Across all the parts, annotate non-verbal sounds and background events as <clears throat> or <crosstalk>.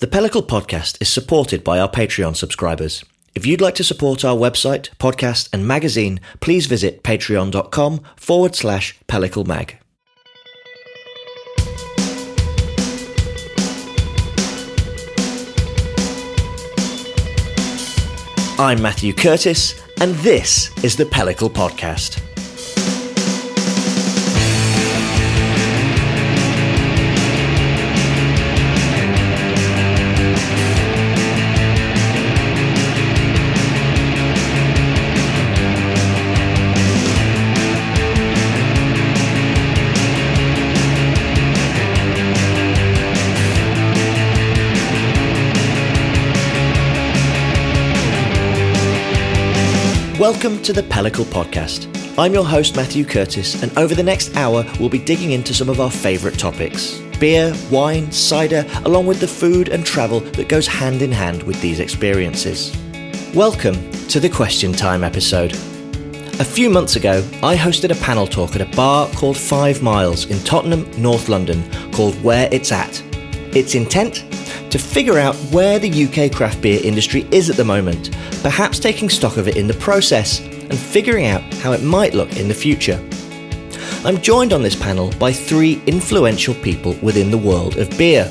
The Pellicle podcast is supported by our Patreon subscribers. If you'd like to support our website, podcast, and magazine, please visit patreon.com forward slash pellicle mag. I'm Matthew Curtis, and this is the Pellicle Podcast. Welcome to the Pellicle Podcast. I'm your host, Matthew Curtis, and over the next hour, we'll be digging into some of our favourite topics beer, wine, cider, along with the food and travel that goes hand in hand with these experiences. Welcome to the Question Time episode. A few months ago, I hosted a panel talk at a bar called Five Miles in Tottenham, North London, called Where It's At. Its intent? To figure out where the UK craft beer industry is at the moment perhaps taking stock of it in the process and figuring out how it might look in the future. I'm joined on this panel by three influential people within the world of beer.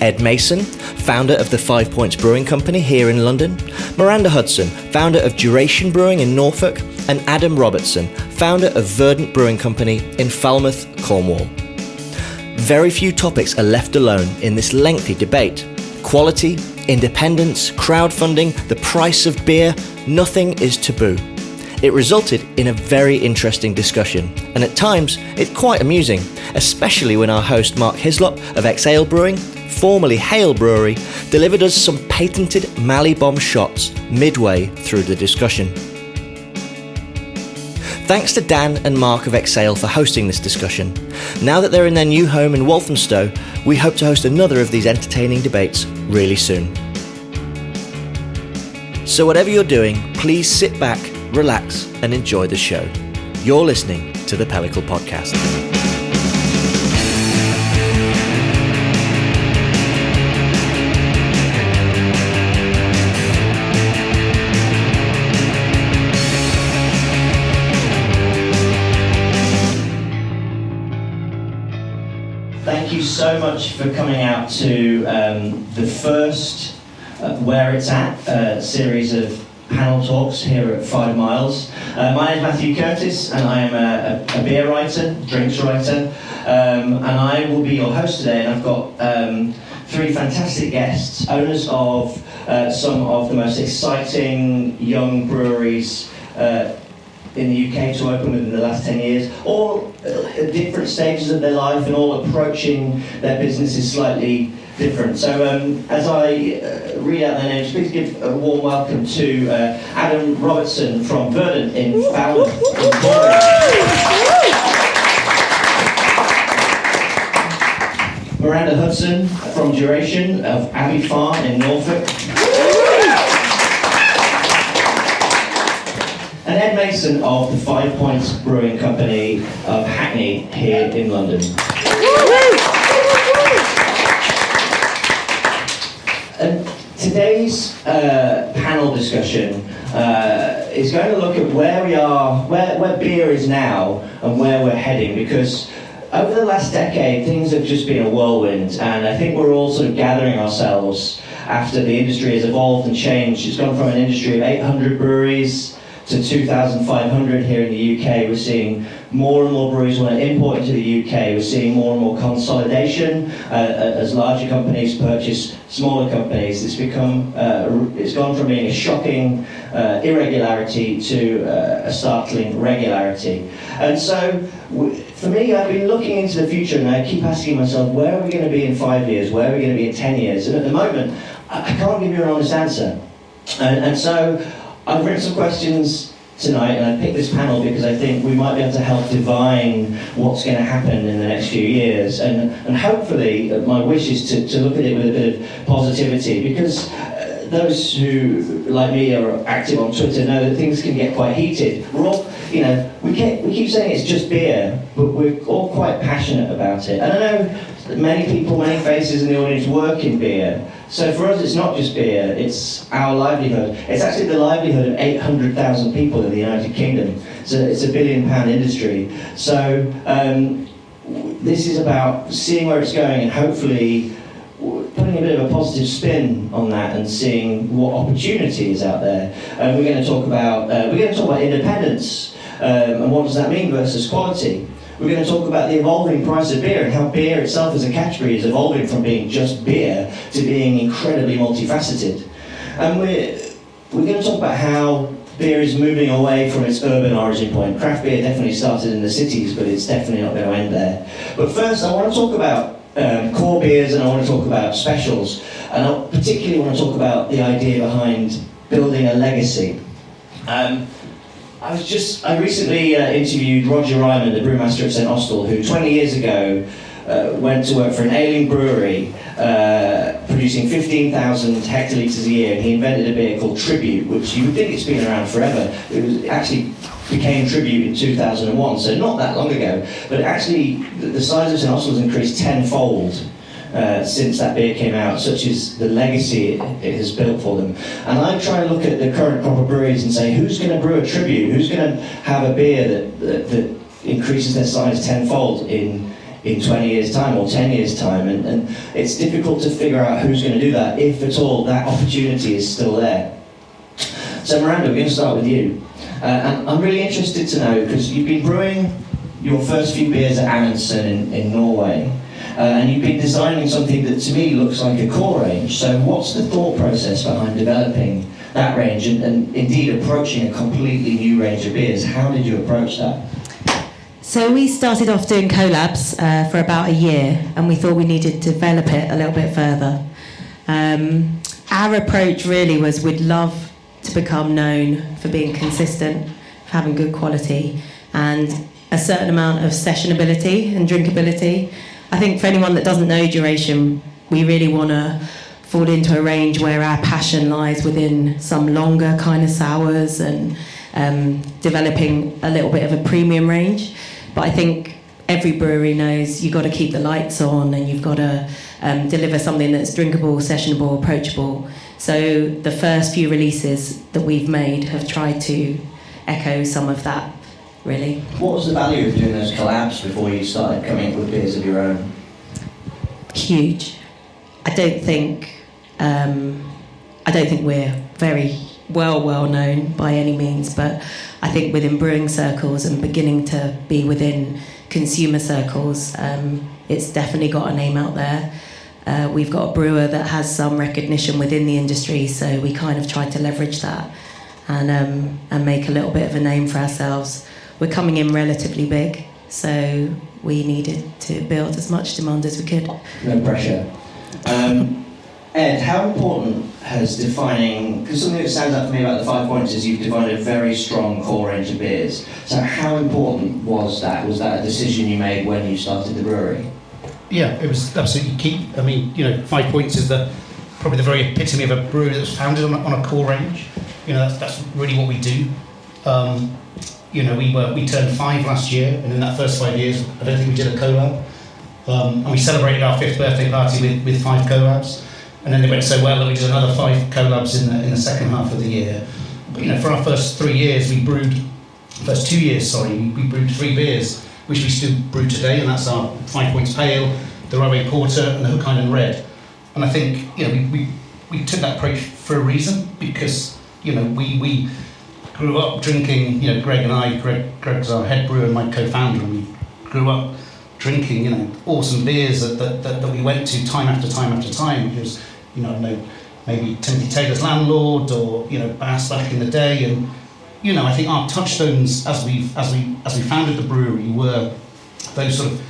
Ed Mason, founder of the Five Points Brewing Company here in London, Miranda Hudson, founder of Duration Brewing in Norfolk, and Adam Robertson, founder of Verdant Brewing Company in Falmouth, Cornwall. Very few topics are left alone in this lengthy debate. Quality, independence, crowdfunding, the price of beer, nothing is taboo. It resulted in a very interesting discussion, and at times it's quite amusing, especially when our host Mark Hislop of Exale Brewing, formerly Hale Brewery, delivered us some patented Mali-Bomb shots midway through the discussion. Thanks to Dan and Mark of Exale for hosting this discussion. Now that they're in their new home in Walthamstow, we hope to host another of these entertaining debates really soon. So, whatever you're doing, please sit back, relax, and enjoy the show. You're listening to the Pellicle Podcast. So much for coming out to um, the first uh, Where It's At uh, series of panel talks here at Five Miles. Uh, my name is Matthew Curtis, and I am a, a, a beer writer, drinks writer, um, and I will be your host today. And I've got um, three fantastic guests, owners of uh, some of the most exciting young breweries uh, in the UK to open within the last 10 years, all at different stages of their life and all approaching their businesses slightly different. So um, as I uh, read out their names, please give a warm welcome to uh, Adam Robertson from Verdant in Falmouth. Miranda Hudson from Duration of Abbey Farm in Norfolk. And Ed Mason of the Five Points Brewing Company of Hackney here in London. And today's uh, panel discussion uh, is going to look at where we are, where, where beer is now, and where we're heading because over the last decade, things have just been a whirlwind, and I think we're all sort of gathering ourselves after the industry has evolved and changed. It's gone from an industry of 800 breweries to 2,500 here in the UK. We're seeing more and more breweries want to import into the UK. We're seeing more and more consolidation uh, as larger companies purchase smaller companies. It's become, uh, it's gone from being a shocking uh, irregularity to uh, a startling regularity. And so, for me, I've been looking into the future and I keep asking myself, where are we going to be in five years? Where are we going to be in ten years? And at the moment, I can't give you an honest answer. And, and so, I've written some questions tonight, and I picked this panel because I think we might be able to help divine what's going to happen in the next few years. And, and hopefully, uh, my wish is to, to look at it with a bit of positivity because uh, those who, like me, are active on Twitter know that things can get quite heated. We're all, you know, we, we keep saying it's just beer, but we're all quite passionate about it. And I know many people, many faces in the audience work in beer. So for us, it's not just beer, it's our livelihood. It's actually the livelihood of 800,000 people in the United Kingdom. So it's a billion pound industry. So um, this is about seeing where it's going and hopefully putting a bit of a positive spin on that and seeing what opportunity is out there. Uh, we're going to talk about uh, we're going to talk about independence um, and what does that mean versus quality. We're going to talk about the evolving price of beer and how beer itself as a category is evolving from being just beer to being incredibly multifaceted. And we're, we're going to talk about how beer is moving away from its urban origin point. Craft beer definitely started in the cities, but it's definitely not going to end there. But first, I want to talk about um, core beers and I want to talk about specials. And I particularly want to talk about the idea behind building a legacy. Um, I was just, I recently uh, interviewed Roger Ryman, the brewmaster at St Austell, who 20 years ago uh, went to work for an ailing brewery uh, producing 15,000 hectolitres a year, and he invented a beer called Tribute, which you would think it's been around forever. It was actually became Tribute in 2001, so not that long ago. But actually, the size of St Austell has increased tenfold uh, since that beer came out, such as the legacy it, has built for them. And I try and look at the current crop of breweries and say, who's going to brew a Tribute? Who's going to have a beer that, that, that increases their size tenfold in in 20 years' time or 10 years' time. And, and it's difficult to figure out who's going to do that, if at all that opportunity is still there. So, Miranda, we're going to start with you. Uh, and I'm really interested to know, because you've been brewing your first few beers at Amundsen in, in Norway. Uh, and you've been designing something that to me looks like a core range. So, what's the thought process behind developing that range and, and indeed approaching a completely new range of beers? How did you approach that? So we started off doing collabs uh, for about a year, and we thought we needed to develop it a little bit further. Um, our approach really was we'd love to become known for being consistent, for having good quality, and a certain amount of sessionability and drinkability. I think for anyone that doesn't know duration, we really want to fall into a range where our passion lies within some longer kind of sours and um, developing a little bit of a premium range. But I think every brewery knows you've got to keep the lights on and you've got to um, deliver something that's drinkable, sessionable, approachable. So the first few releases that we've made have tried to echo some of that, really. What was the value of doing those collabs before you started coming up with beers of your own? Huge. I don't think um, I don't think we're very well well known by any means, but I think within brewing circles and beginning to be within consumer circles, um, it's definitely got a name out there. Uh, we've got a brewer that has some recognition within the industry, so we kind of tried to leverage that and um, and make a little bit of a name for ourselves. We're coming in relatively big, so we needed to build as much demand as we could. No pressure. Um, Ed, how important has defining, because something that stands out for me about the five points is you've defined a very strong core range of beers. So how important was that? Was that a decision you made when you started the brewery? Yeah, it was absolutely key. I mean, you know, five points is the probably the very epitome of a brewery that's founded on a, on a core range. You know, that's, that's really what we do. Um, you know, we were we turned five last year, and in that first five years, I don't think we did a collab. Um, and we celebrated our fifth birthday party with, with five collabs and then they went so well that we did another five collabs in the, in the second half of the year. But you know, for our first three years, we brewed, first two years, sorry, we brewed three beers, which we still brew today, and that's our Five Points Pale, the Railway Porter, and the Hook Island Red. And I think you know we, we, we took that approach for a reason because you know we, we grew up drinking. You know, Greg and I, Greg Greg's our head brewer and my co-founder, and we grew up drinking you know awesome beers that, that, that, that we went to time after time after time. It was you know, know maybe Timothy Taylor's landlord or you know Bass back in the day, and you know I think our touchstones as we as we as we founded the brewery were those sort of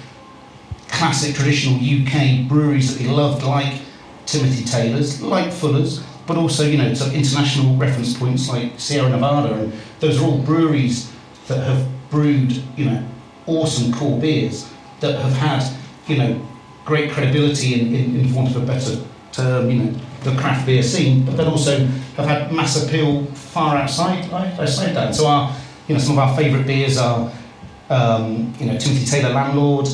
classic traditional UK breweries that we loved, like Timothy Taylor's, like Fuller's, but also you know some international reference points like Sierra Nevada, and those are all breweries that have brewed you know awesome core beers that have had you know great credibility in, in, in want of a better um, you know, the craft beer scene, but then also have had mass appeal far outside outside that. So our, you know, some of our favourite beers are, um, you know, Timothy Taylor Landlord,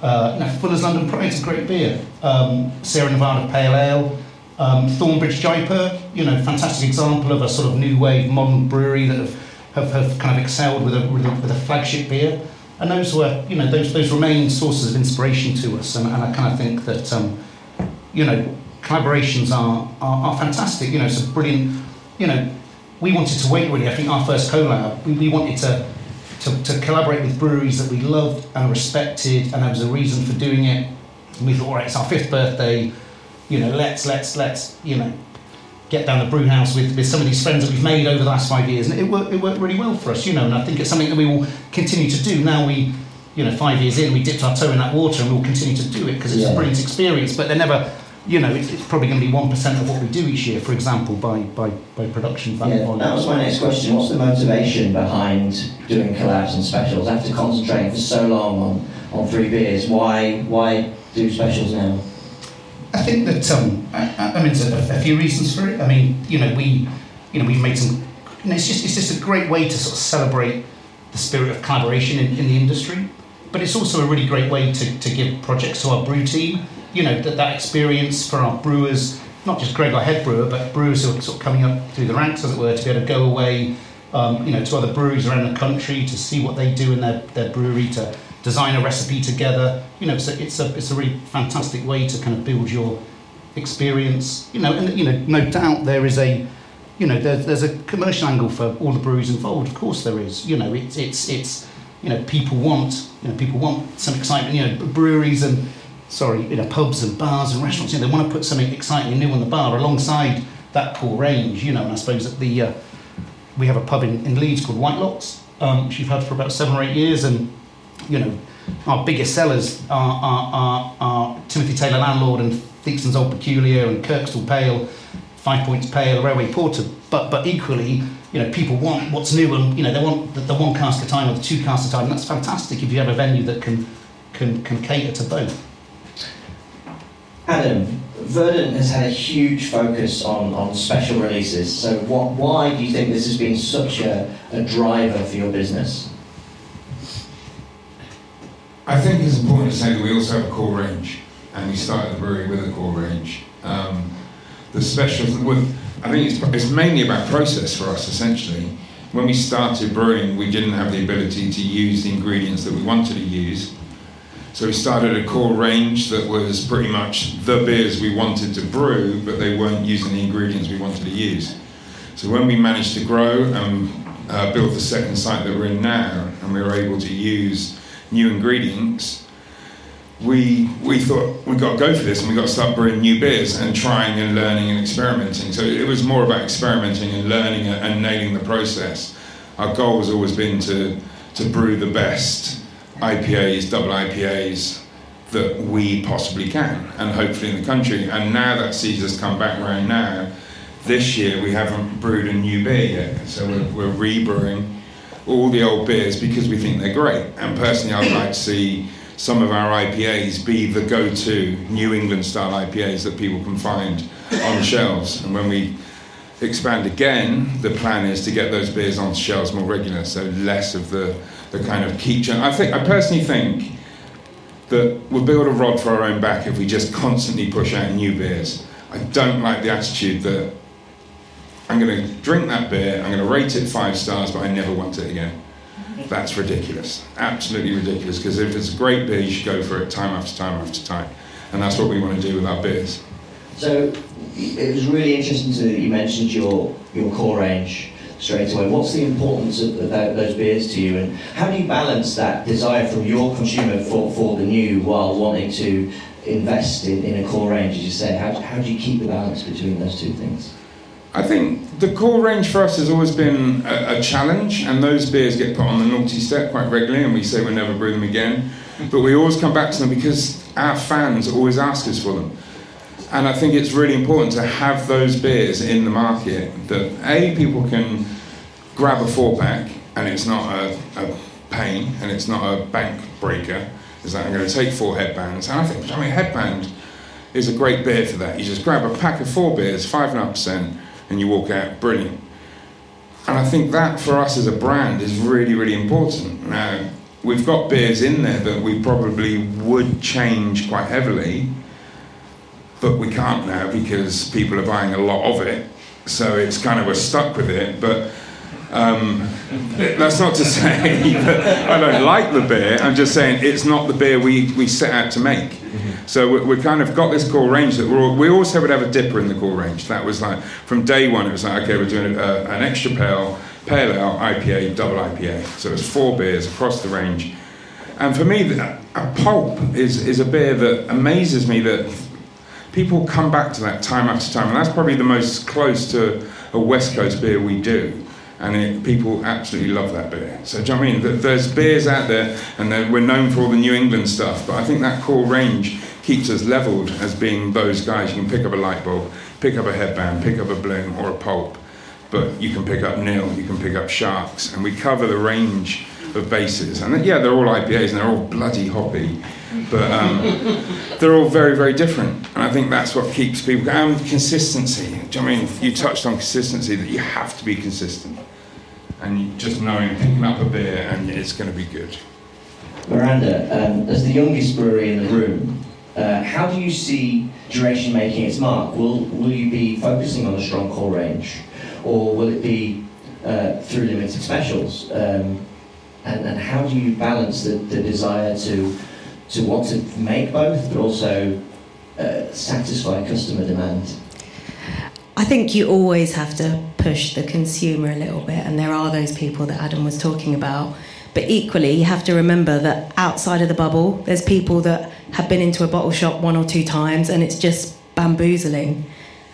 Uh, you Fuller's London Pride's a great beer. Um, Sierra Nevada Pale Ale. Um, Thornbridge Jaipur, you know, fantastic example of a sort of new wave modern brewery that have, have, have kind of excelled with a, with a, with a flagship beer. And those were, you know, those, those remain sources of inspiration to us. And, and I kind of think that, um, you know, collaborations are, are, are fantastic. You know, it's a brilliant, you know, we wanted to wait really. I think our first collab, we, we wanted to, to, to collaborate with breweries that we loved and respected, and there was a reason for doing it. And we thought, all right, it's our fifth birthday you know, let's let's let's you know get down the brew house with, with some of these friends that we've made over the last five years, and it worked it worked really well for us, you know. And I think it's something that we will continue to do. Now we, you know, five years in, we dipped our toe in that water, and we'll continue to do it because it's Yeah. a brilliant experience. But they're never. You know, it's, it's probably going to be one percent of what we do each year, for example, by by, by production value. Yeah, that was my next question. What's the motivation behind doing collabs and specials? After concentrating for so long on, on three beers, why why do specials now? I think that um, I, I mean, there's a, a few reasons for it. I mean, you know, we, you know, we've made some. You know, it's just it's just a great way to sort of celebrate the spirit of collaboration in, in the industry, but it's also a really great way to, to give projects to our brew team. You know, that that experience for our brewers, not just Greg, our head brewer, but brewers who are sort of coming up through the ranks, as it were, to be able to go away, um, you know, to other breweries around the country to see what they do in their, their brewery to design a recipe together. You know, it's a, it's a it's a really fantastic way to kind of build your experience. You know, and you know, no doubt there is a, you know, there's there's a commercial angle for all the breweries involved. Of course, there is. You know, it's it's it's you know, people want you know people want some excitement. You know, breweries and sorry, you know, pubs and bars and restaurants. You know, they want to put something exciting new on the bar alongside that core range. You know, and I suppose that the uh, we have a pub in, in Leeds called Whitelock's, um, which we've had for about seven or eight years, and you know, our biggest sellers are, are, are, are Timothy Taylor Landlord and Theakston's Old Peculier and Kirkstall Pale, Five Points Pale, the Railway Porter. But but equally, you know, people want what's new, and you know, they want the, the one cask at a time or the two casks at a time. And that's fantastic if you have a venue that can can can cater to both. Adam, Verdant has had a huge focus on, on special releases. So what, why do you think this has been such a, a driver for your business? I think it's important to say that we also have a core range, and we started the brewery with a core range. Um, the specials, with, I think it's, it's mainly about process for us essentially. When we started brewing, we didn't have the ability to use the ingredients that we wanted to use. So we started a core range that was pretty much the beers we wanted to brew, but they weren't using the ingredients we wanted to use. So when we managed to grow and uh, build the second site that we're in now, and we were able to use new ingredients, we we thought we got to go for this and we got to start brewing new beers and trying and learning and experimenting. So it was more about experimenting and learning and, nailing the process. Our goal has always been to to brew the best IPAs, double IPAs that we possibly can, and hopefully in the country. And now that season's come back around now, this year we haven't brewed a new beer yet, so we're, we're rebrewing all the old beers because we think they're great. And personally, I'd like to see some of our IPAs be the go-to New England style IPAs that people can find on shelves. And when we expand again, the plan is to get those beers onto shelves more regular, so less of the, the kind of keep. I think I personally think that we'll build a rod for our own back if we just constantly push out new beers. I don't like the attitude that I'm going to drink that beer, I'm going to rate it five stars, but I never want it again. That's ridiculous. Absolutely ridiculous. Because if it's a great beer, you should go for it time after time after time. And that's what we want to do with our beers. So it was really interesting to you mentioned your your core range straight away. What's the importance of tho- those beers to you, and how do you balance that desire from your consumer for, for the new while wanting to invest in, in a core range, as you say? How, how do you keep the balance between those two things? I think the core range for us has always been a, a challenge, and those beers get put on the naughty step quite regularly, and we say we'll never brew them again. But we always come back to them because our fans always ask us for them. And I think it's really important to have those beers in the market that A, people can grab a four pack and it's not a, a pain and it's not a bank breaker. Is that I'm going to take four headbands. And I think, I mean, headband is a great beer for that. You just grab a pack of four beers, five and you walk out brilliant. And I think that for us as a brand is really, really important. Now, we've got beers in there that we probably would change quite heavily, but we can't now because people are buying a lot of it. So it's kind of we're stuck with it. But um, that's not to <laughs> say that I don't like the beer. I'm just saying it's not the beer we, we set out to make. So we, we kind of got this core range that all, we also would have a DIPA in the core range. That was like from day one. It was like okay, we're doing a, an extra pale, pale ale, IPA, double IPA. So it's four beers across the range. And for me, a pulp is, is a beer that amazes me that people come back to that time after time. And that's probably the most close to a West Coast beer we do and it, people absolutely love that beer. So, do you know I mean? There's beers out there, and we're known for all the New England stuff, but I think that core range keeps us leveled as being those guys. You can pick up a light bulb, pick up a headband, pick up a bloom or a pulp, but you can pick up nil, you can pick up sharks, and we cover the range of bases. And yeah, they're all IPAs and they're all bloody hoppy, but um, they're all very, very different. And I think that's what keeps people. And consistency. Do you know I mean? You touched on consistency that you have to be consistent and just knowing picking up a beer and it's going to be good. Miranda, um, as the youngest brewery in the room, uh, how do you see Duration making its mark? Will, will you be focusing on a strong core range, or will it be uh, through limited specials? Um, and, and how do you balance the, the desire to, to want to make both, but also uh, satisfy customer demand? I think you always have to push the consumer a little bit, and there are those people that Adam was talking about. But equally, you have to remember that outside of the bubble, there's people that have been into a bottle shop one or two times and it's just bamboozling.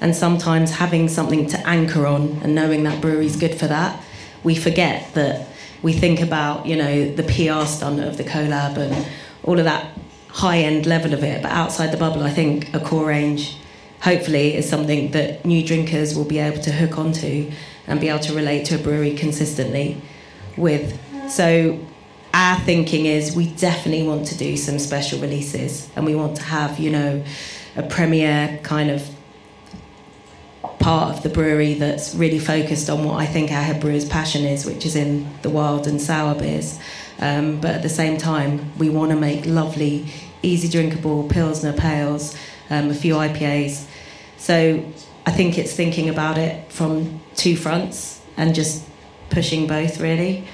And sometimes having something to anchor on and knowing that brewery's good for that, we forget that we think about, you know, the PR stunt of the collab and all of that high end level of it. But outside the bubble, I think a core range hopefully is something that new drinkers will be able to hook onto and be able to relate to a brewery consistently with. So our thinking is we definitely want to do some special releases and we want to have, you know, a premiere kind of part of the brewery that's really focused on what I think our head brewer's passion is, which is in the wild and sour beers. Um, but at the same time, we want to make lovely, easy drinkable Pilsner Pales, um, a few IPAs, so I think it's thinking about it from two fronts and just pushing both, really.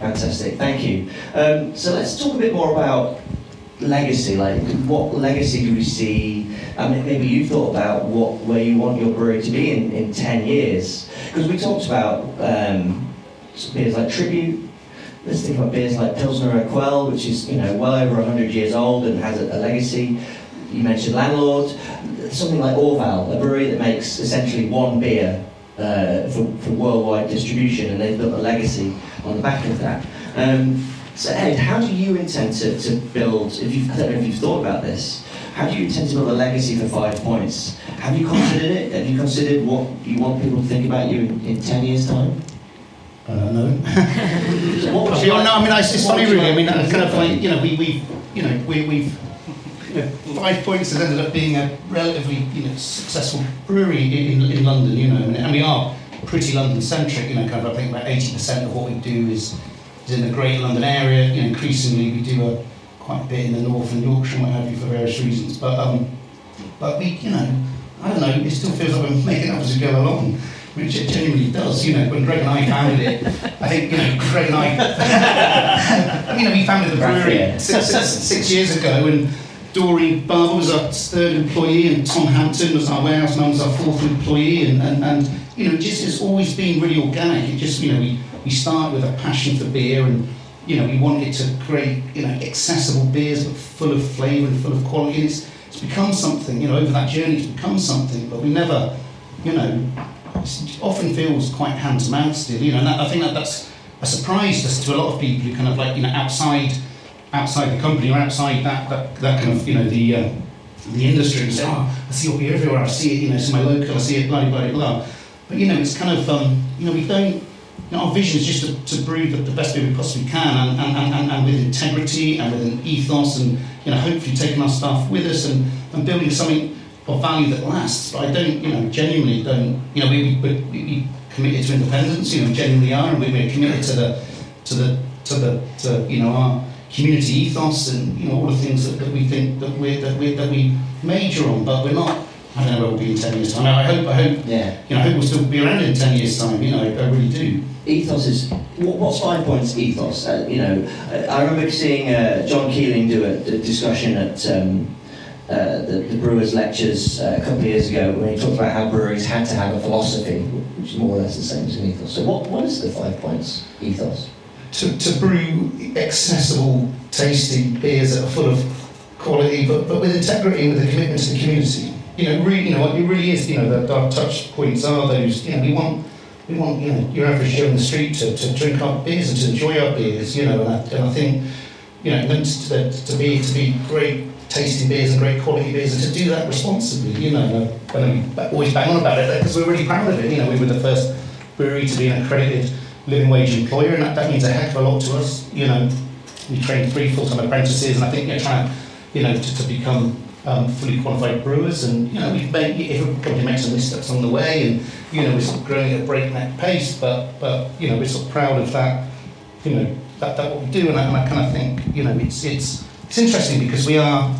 Fantastic, thank you. Um, so let's talk a bit more about legacy. Like, what legacy do we see? I mean, maybe you thought about what where you want your brewery to be in, in ten years. Because we talked about um, beers like Tribute. Let's think about beers like Pilsner Urquell, which is you know well over hundred years old and has a, a legacy. You mentioned Landlord something like Orval, a brewery that makes essentially one beer uh, for, for worldwide distribution, and they've built a legacy on the back of that. Um, so Ed, how do you intend to, to build, if you've, I don't know if you've thought about this, how do you intend to build a legacy for five points? Have you considered it? Have you considered what you want people to think about you in, in 10 years' time? Uh, no. so what like, no, I mean, it's, funny really. I mean, kind of like, you know, we, we you know, we, we've know, Five Points has ended up being a relatively you know, successful brewery in, in London, you know, and, we are pretty London centric, you know, kind of I think about 80% of what we do is, is in the great London area. You know, increasingly we do a, quite a bit in the North and Yorkshire what have you for various reasons. But um, but we, you know, I don't know, it still feels like we're making up as we go along. Which it genuinely does, you know. When Greg and I founded it, I think you know Greg and I, <laughs> you know, we founded the brewery six, six, six years ago, and Doreen Barber was our third employee, and Tom Hampton was our warehouse man, was our fourth employee, and, and, and you know, just has always been really organic. It just, you know, we, we started with a passion for beer, and you know, we wanted to create, you know, accessible beers but full of flavour and full of quality. And it's, it's become something, you know, over that journey, it's become something, but we never, you know, it often feels quite hand to mouth still, you know, and that, I think that that's a surprise to a lot of people who kind of like, you know, outside outside the company or outside that, that, that kind of, you know, the, uh, the industry and say, oh, I see you're everywhere, I see it, you know, it's my local, I see it, blah, blah, blah. But, you know, it's kind of, um, you know, we don't, you know, our vision is just to, to brew the, the best beer we possibly can and, and, and, and with integrity and with an ethos and, you know, hopefully taking our staff with us and, and building something of value that lasts. But I don't, you know, genuinely don't, you know, we, we, we committed to independence, you know, genuinely are, and we, we're committed to the, to the to the to you know our community ethos and you know all the things that, that we think that we that we that we major on, but we're not. I don't know where we'll be in ten years' time. I hope I hope Yeah. you know I hope we'll still be around in ten years' time. You know, I, really do. Ethos is what, what's Five Points ethos? Uh, you know, I remember seeing uh, John Keeling do a, a discussion at um, uh, the, the Brewers Lectures uh, a couple of years ago when he talked about how breweries had to have a philosophy, which is more or less the same as an ethos. So, what, what is the Five Points ethos? to, to brew accessible, tasty beers that are full of quality, but, but with integrity with a commitment to the community. You know, really, you know, it really is. You know, that our touch points are those. You know, we want, we want, you know, your average Joe in the street to, to drink our beers and to enjoy our beers. You know, and I, and I think, you know, meant to, to be to be great tasty beers and great quality beers and to do that responsibly. You know, and I, always bang on about it because we're really proud of it. You know, we were the first brewery to be an accredited living wage employer, and that, that means a heck of a lot to us. You know, we train three full-time apprentices, and I think you're trying you know, to, to become um, fully qualified brewers. And you know, we've made every company makes some missteps on the way, and you know, we're sort of growing at a breakneck pace. But but you know, we're sort of proud of that. You know, that, that what we do, and I, and I kind of think, you know, it's it's it's interesting because we are.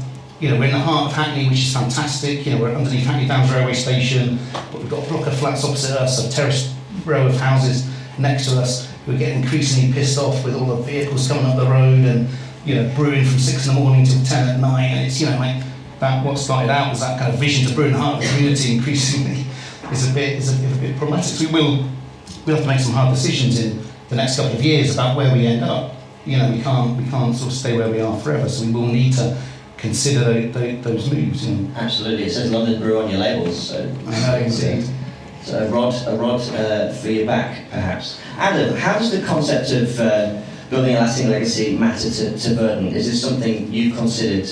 You know, we're in the heart of Hackney, which is fantastic. You know, we're underneath Hackney Downs railway station, but we've got a block of flats opposite us, a terraced row of houses next to us who getting increasingly pissed off with all the vehicles coming up the road and you know brewing from six in the morning till ten at night and it's you know like that what started out as that kind of vision to brew in the heart of the community increasingly <laughs> is a bit is a, a bit problematic. So we will we'll have to make some hard decisions in the next couple of years about where we end up. You know we can't we can't sort of stay where we are forever. So we will need to consider those, those moves. You. Absolutely, it says London Brew on your labels. So, I know, indeed. So a rod, a rod uh, for your back, perhaps. Adam, how does the concept of uh, building a lasting legacy matter to, to Verdant? Is this something you considered?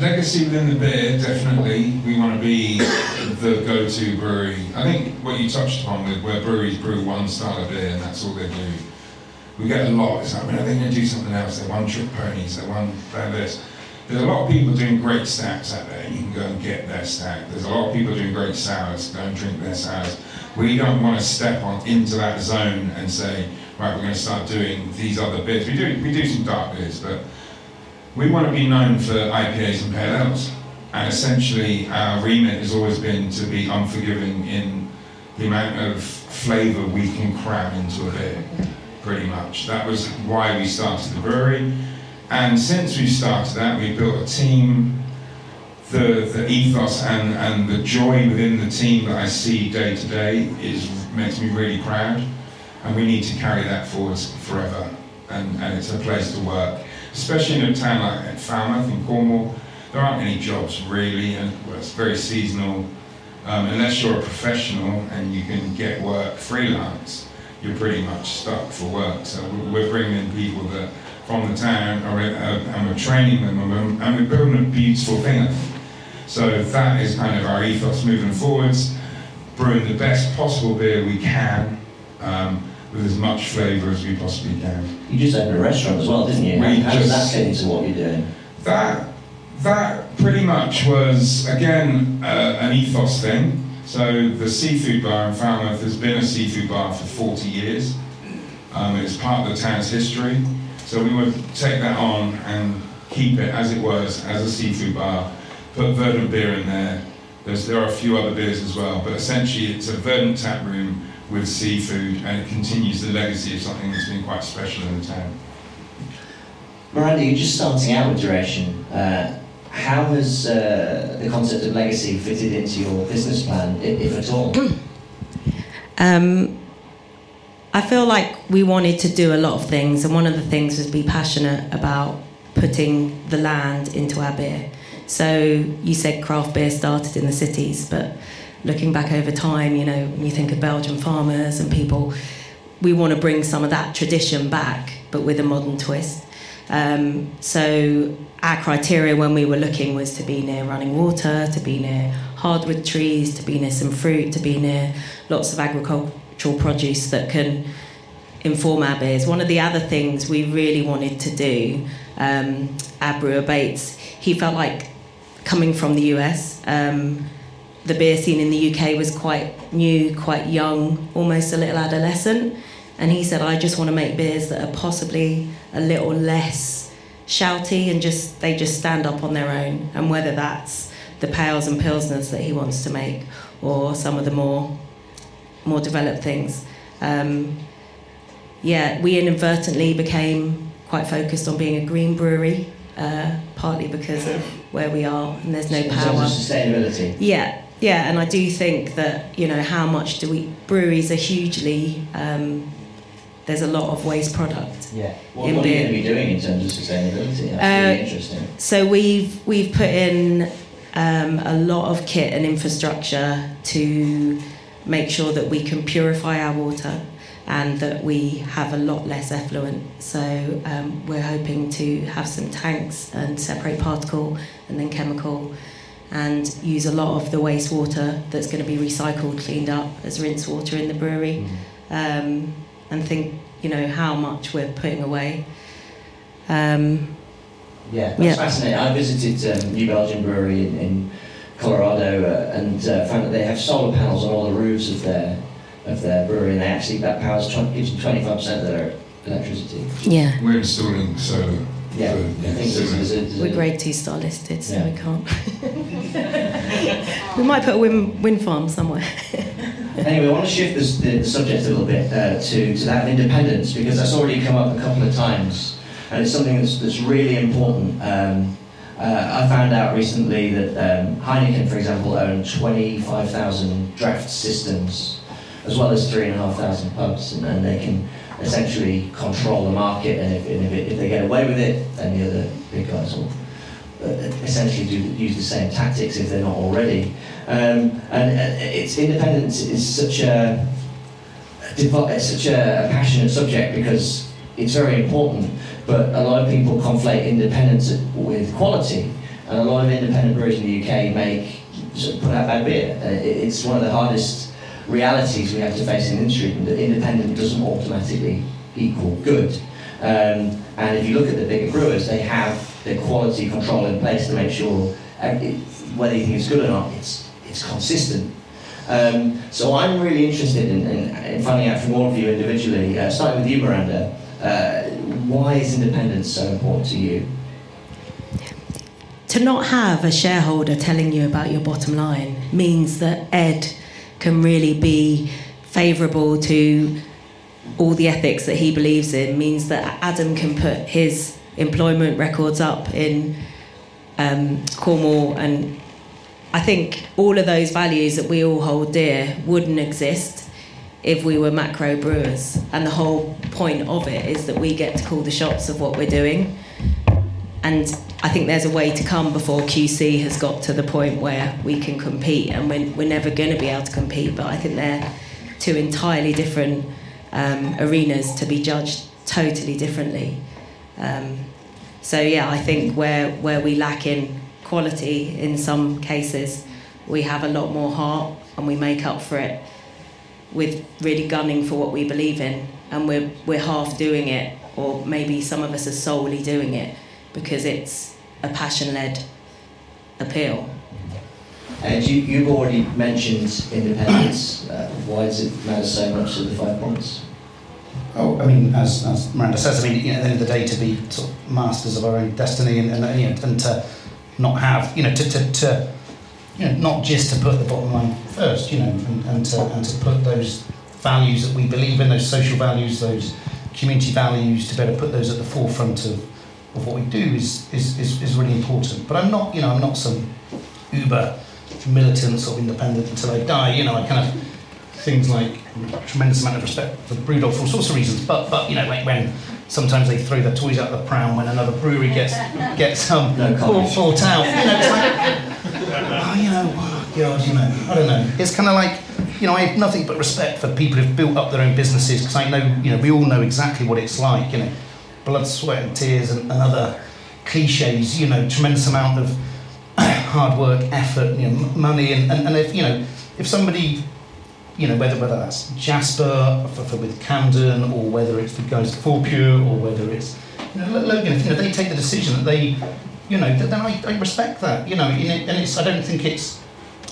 Legacy within the beer, definitely. We want to be the go-to brewery. I think what you touched upon with where breweries brew one style of beer and that's all they do. We get a lot. It's like, when are they going to do something else? They're one-trick ponies. They're one. They're this. There's a lot of people doing great stacks out there. You can go and get their stack. There's a lot of people doing great sours. Go and drink their sours. We don't want to step on into that zone and say, right, we're going to start doing these other beers. We do we do some dark beers, but we want to be known for IPAs and pale ales. And essentially, our remit has always been to be unforgiving in the amount of flavour we can cram into a beer, pretty much. That was why we started the brewery. And since we started that, we built a team. The, the ethos and, and the joy within the team that I see day to day is makes me really proud. And we need to carry that forward forever. And, and it's a place to work especially in a town like Falmouth in Cornwall, there aren't any jobs really, and well, it's very seasonal. Um, unless you're a professional and you can get work freelance, you're pretty much stuck for work. So we're bringing in people that from the town, are, uh, and we're training them, and we're, and we're building a beautiful thing. So that is kind of our ethos moving forwards, brewing the best possible beer we can. Um, with as much flavour as we possibly can. You just opened a restaurant as well, didn't you? We how does that just- fit into what you're doing? That that pretty much was again uh, an ethos thing. So the seafood bar in Falmouth has been a seafood bar for 40 years. Um, it's part of the town's history. So we would take that on and keep it as it was, as a seafood bar. Put Verdant beer in there. There's, there are a few other beers as well, but essentially it's a Verdant tap room with seafood, and it continues the legacy of something that's been quite special in the town. Miranda, you're just starting out with Duration. Uh, how has uh, the concept of legacy fitted into your business plan, if at all? <clears throat> Um, I feel like we wanted to do a lot of things, and one of the things was be passionate about putting the land into our beer. So you said craft beer started in the cities, but looking back over time, you know, when you think of Belgian farmers and people, we want to bring some of that tradition back, but with a modern twist. Um, so our criteria when we were looking was to be near running water, to be near hardwood trees, to be near some fruit, to be near lots of agricultural produce that can inform our beers. One of the other things we really wanted to do, um, our brewer Bates, he felt like coming from the US, um, the beer scene in the UK was quite new, quite young, almost a little adolescent. And he said, I just want to make beers that are possibly a little less shouty and just they just stand up on their own. And whether that's the pales and pilsners that he wants to make or some of the more more developed things. Um, yeah, we inadvertently became quite focused on being a green brewery, uh, partly because of where we are and there's no power. sustainability. Yeah, yeah, and I do think that you know how much do we breweries are hugely. Um, there's a lot of waste product. Yeah. What, In what are you going to be doing in terms of sustainability? That's Uh, really interesting. So we've we've put in um, a lot of kit and infrastructure to make sure that we can purify our water and that we have a lot less effluent. So um, we're hoping to have some tanks and separate particle and then chemical and use a lot of the wastewater that's going to be recycled, cleaned up as rinse water in the brewery um, and think, you know, how much we're putting away. Um, Yeah, that's Yeah. fascinating. I visited um, New Belgium Brewery in, in Colorado uh, and uh, found that they have solar panels on all the roofs of their of their brewery, and they actually that powers 20, gives them twenty five percent of their electricity. yeah. We're installing solar. Yeah, for- I think there's, there's a, We're grade two star listed, so Yeah. we can't. <laughs> we might put a wind, wind farm somewhere. <laughs> Anyway, I want to shift this, the, the subject a little bit uh, to, to that of independence because that's already come up a couple of times and it's something that's, that's really important. Um, uh, I found out recently that um, Heineken, for example, own 25,000 draft systems as well as 3,500 pubs and, and they can essentially control the market and if, and if, it, if they get away with it, then the other big guys will uh, essentially do, use the same tactics if they're not already. Um, and uh, it's independence is such a, such a, passionate subject because it's very important. But a lot of people conflate independence with quality, and a lot of independent breweries in the UK make sort of put out bad beer. Uh, it- it's one of the hardest realities we have to face in the industry. That independent doesn't automatically equal good. Um, and if you look at the bigger brewers, they have their quality control in place to make sure uh, it, whether you think it's good or not, it's it's consistent. Um, so I'm really interested in, in, in finding out from all of you individually, uh, starting with you, Miranda, uh, why is independence so important to you? to not have a shareholder telling you about your bottom line means that Ed can really be favourable to all the ethics that he believes in, means that Adam can put his employment records up in um, Cornwall. And I think all of those values that we all hold dear wouldn't exist if we were macro brewers. And the whole point of it is that we get to call the shots of what we're doing. And I think there's a way to come before QC has got to the point where we can compete, and we're, we're never going to be able to compete. But I think they're two entirely different um, arenas to be judged totally differently. Um, so yeah, I think where where we lack in quality in some cases, we have a lot more heart, and we make up for it with really gunning for what we believe in, and we're we're half doing it, or maybe some of us are solely doing it because it's a passion-led appeal. And you, you've already mentioned independence. Uh, why does it matter so much to the five points? Oh, I mean, as, as Miranda says, I mean, you know, at the end of the day, to be sort of masters of our own destiny and, and, you know, and to not have, you know, to, to, to, you know, not just to put the bottom line first, you know, and, and, to, and to put those values that we believe in, those social values, those community values, to better put those at the forefront of, of what we do is, is, is, is really important. But I'm not, you know, I'm not some uber militant sort of independent until I die, you know, I kind of things like tremendous amount of respect for the brewdog for all sorts of reasons. But but you know like when sometimes they throw their toys out of the pram when another brewery gets gets um No bought, out. You know, it's like oh you know oh, God you know I don't know. It's kind of like you know I have nothing but respect for people who've built up their own businesses because I know you know we all know exactly what it's like. You know, blood, sweat, and tears and, and other cliches. You know, tremendous amount of hard work, effort, you know, money, and, and, and if you know if somebody you know, whether whether that's Jasper for, for with Camden, or whether it's the guys at Fourpure, or whether it's you know, Logan, if you know they take the decision that they, you know, th- then I, I respect that, you know, and, it's I don't think it's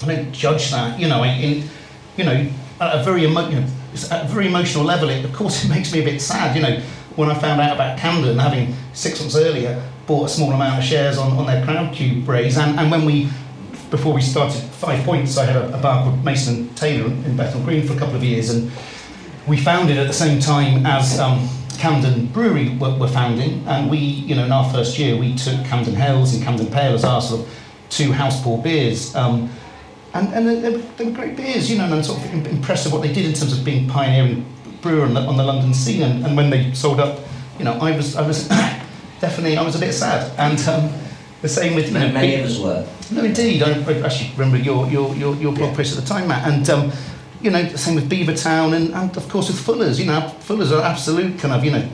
I don't judge that, you know, in, you know, at a very emo- you know, at a very emotional level. It, of course, it makes me a bit sad. You know, when I found out about Camden, having six months earlier bought a small amount of shares on, on their Crowdcube raise, and, and when we before we started Five Points, I had a, a bar called Mason Taylor in Bethnal Green for a couple of years, and we founded at the same time as um, Camden Brewery were, were founding, and we, you know, in our first year, we took Camden Hells and Camden Pale as our sort of two house pour beers. Um, and and they, they were great beers, you know, and I'm sort of impressed with what they did in terms of being pioneering brewer on the, on the London scene. And, and when they sold up, you know, I was, I was <coughs> definitely, I was a bit sad. And um, the same with, you know, many of us were. No, indeed. I, I actually remember your, your, your, your blog Yeah. post at the time, Matt. And, um, you know, the same with Beavertown and, and, of course, with Fuller's. You know, Fuller's are absolute kind of, you know,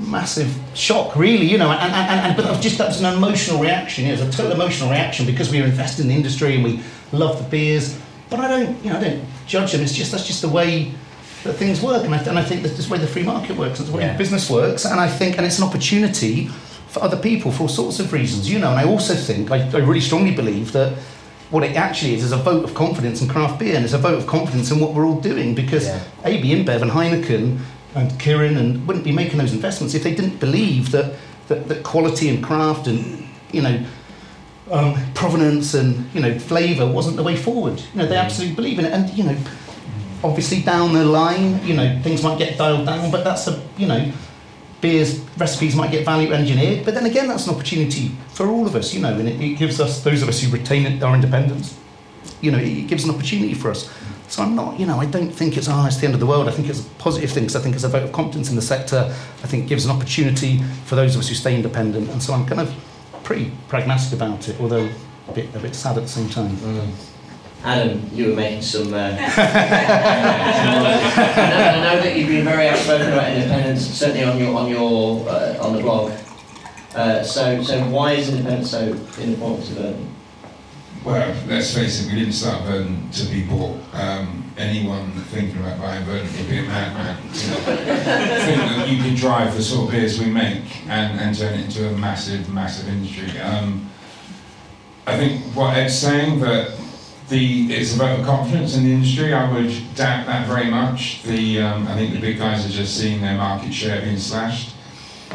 massive shock, really, you know. And, and, and, and but that was just that was an emotional reaction. It was a total emotional reaction because we were invested in the industry and we love the beers. But I don't, you know, I don't judge them. It's just that's just the way that things work, and I, and I think that's just the way the free market works. That's the way Yeah. business works. And I think, and it's an opportunity for other people for all sorts of reasons, you know. And I also think, I, I really strongly believe that what it actually is is a vote of confidence in craft beer, and it's a vote of confidence in what we're all doing because Yeah. AB InBev and Heineken and Kirin and wouldn't be making those investments if they didn't believe that, that, that quality and craft and you know um, provenance and you know flavour wasn't the way forward. You know they absolutely believe in it, and you know obviously down the line you know things might get dialed down, but that's a you know beers recipes might get value engineered, but then again that's an opportunity for all of us. You know, and it, it gives us those of us who retain our independence. You know, it gives an opportunity for us. So I'm not, you know, I don't think it's, oh, it's the end of the world. I think it's a positive thing because I think it's a vote of confidence in the sector. I think it gives an opportunity for those of us who stay independent. And so I'm kind of pretty pragmatic about it, although a bit, a bit sad at the same time. Mm. Adam, you were making some. Uh, I, <laughs> know, I know that you've been very outspoken about independence, certainly on your on your uh, on the blog. Uh, so, so why is independence so important to Verdant? Well, let's face it, we didn't start Verdant to be bought. Um, anyone thinking about buying Verdant would be a madman. <laughs> You know? think that you could drive the sort of beers we make and, and turn it into a massive, massive industry. Um, I think what Ed's saying that the it's a vote of confidence in the industry. I would doubt that very much. The um, I think the big guys are just seeing their market share being slashed,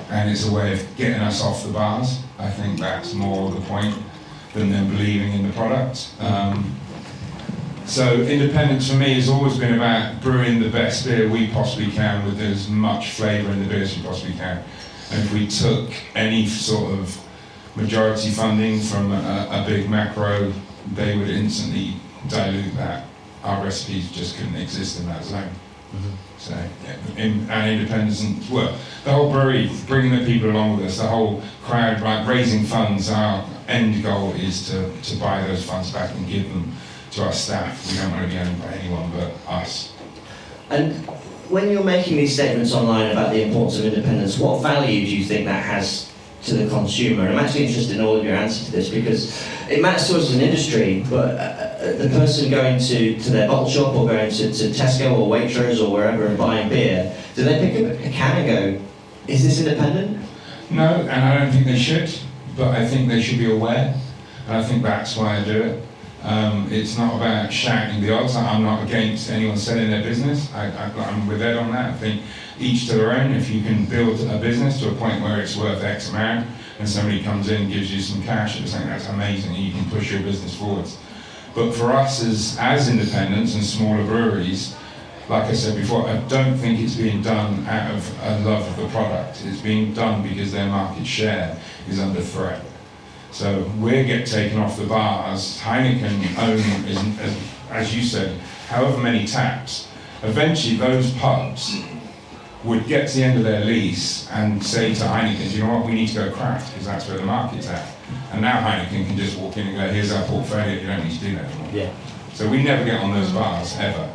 and it's a way of getting us off the bars. I think that's more the point than them believing in the product. Um, so independence for me has always been about brewing the best beer we possibly can with as much flavour in the beer as we possibly can. And if we took any sort of majority funding from a, a big macro, they would instantly dilute that. Our recipes just couldn't exist in that zone. Mm-hmm. So, yeah, in, and independence, and, well, the whole brewery, bringing the people along with us, the whole crowd, like raising funds, our end goal is to, to buy those funds back and give them to our staff. We don't want to be owned by anyone but us. And when you're making these statements online about the importance of independence, what value do you think that has to the consumer? I'm actually interested in all of your answers to this because it matters to us as an industry, but uh, uh, the person going to, to their bottle shop or going to, to Tesco or Waitrose or wherever and buying beer, do they pick up a can and go, is this independent? No, and I don't think they should, but I think they should be aware, and I think that's why I do it. Um, it's not about shouting the odds. I'm not against anyone selling their business. I, I'm with Ed on that. I think each to their own. If you can build a business to a point where it's worth X amount, and somebody comes in and gives you some cash, I just think that's amazing, you can push your business forwards. But for us as, as independents and smaller breweries, like I said before, I don't think it's being done out of a love of the product. It's being done because their market share is under threat. So we get taken off the bars. Heineken own, is, as, as you said, however many taps. Eventually, those pubs would get to the end of their lease and say to Heineken, you know what, we need to go craft because that's where the market's at. And now Heineken can just walk in and go, here's our portfolio, you don't need to do that anymore. Yeah. So we never get on those bars, ever.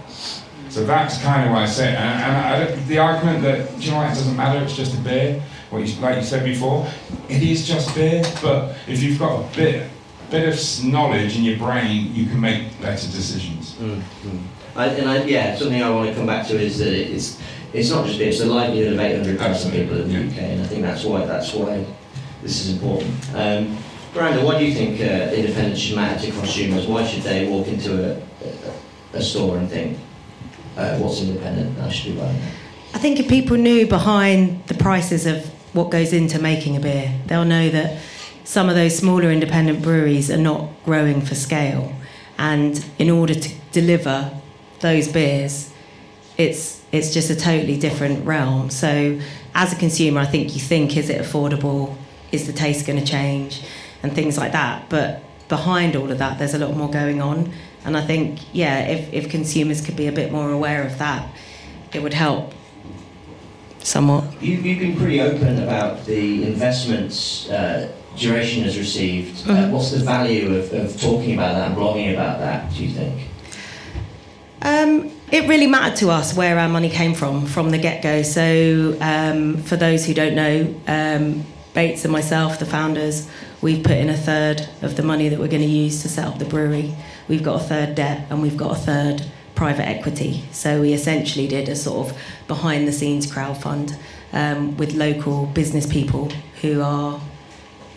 So that's kind of why I say it. And, and I, the argument that, do you know what, it doesn't matter, it's just a beer, what you, like you said before, it is just beer, but if you've got a bit, bit of knowledge in your brain, you can make better decisions. I, and I, yeah, something I want to come back to is that it's it's not just beer, it's the livelihood of 800,000 people in the Absolutely, UK, and I think that's why that's why this is important. Um, Miranda, why do you think uh, independence should matter to consumers? Why should they walk into a, a, a store and think, uh, what's independent I should be buying that. I think if people knew behind the prices of what goes into making a beer, they'll know that some of those smaller independent breweries are not growing for scale. And in order to deliver those beers, it's it's just a totally different realm. So as a consumer, I think you think, is it affordable? Is the taste going to change? And things like that. But behind all of that, there's a lot more going on. And I think, yeah, if, if consumers could be a bit more aware of that, it would help somewhat. You, you've been pretty open about the investments uh, Duration has received. Uh, Mhm. what's the value of, of talking about that and blogging about that, do you think? Um, it really mattered to us where our money came from from the get go. So, um, for those who don't know, um, Bates and myself, the founders, we've put in a third of the money that we're going to use to set up the brewery. We've got a third debt and we've got a third private equity. So, we essentially did a sort of behind the scenes crowdfund um, with local business people who are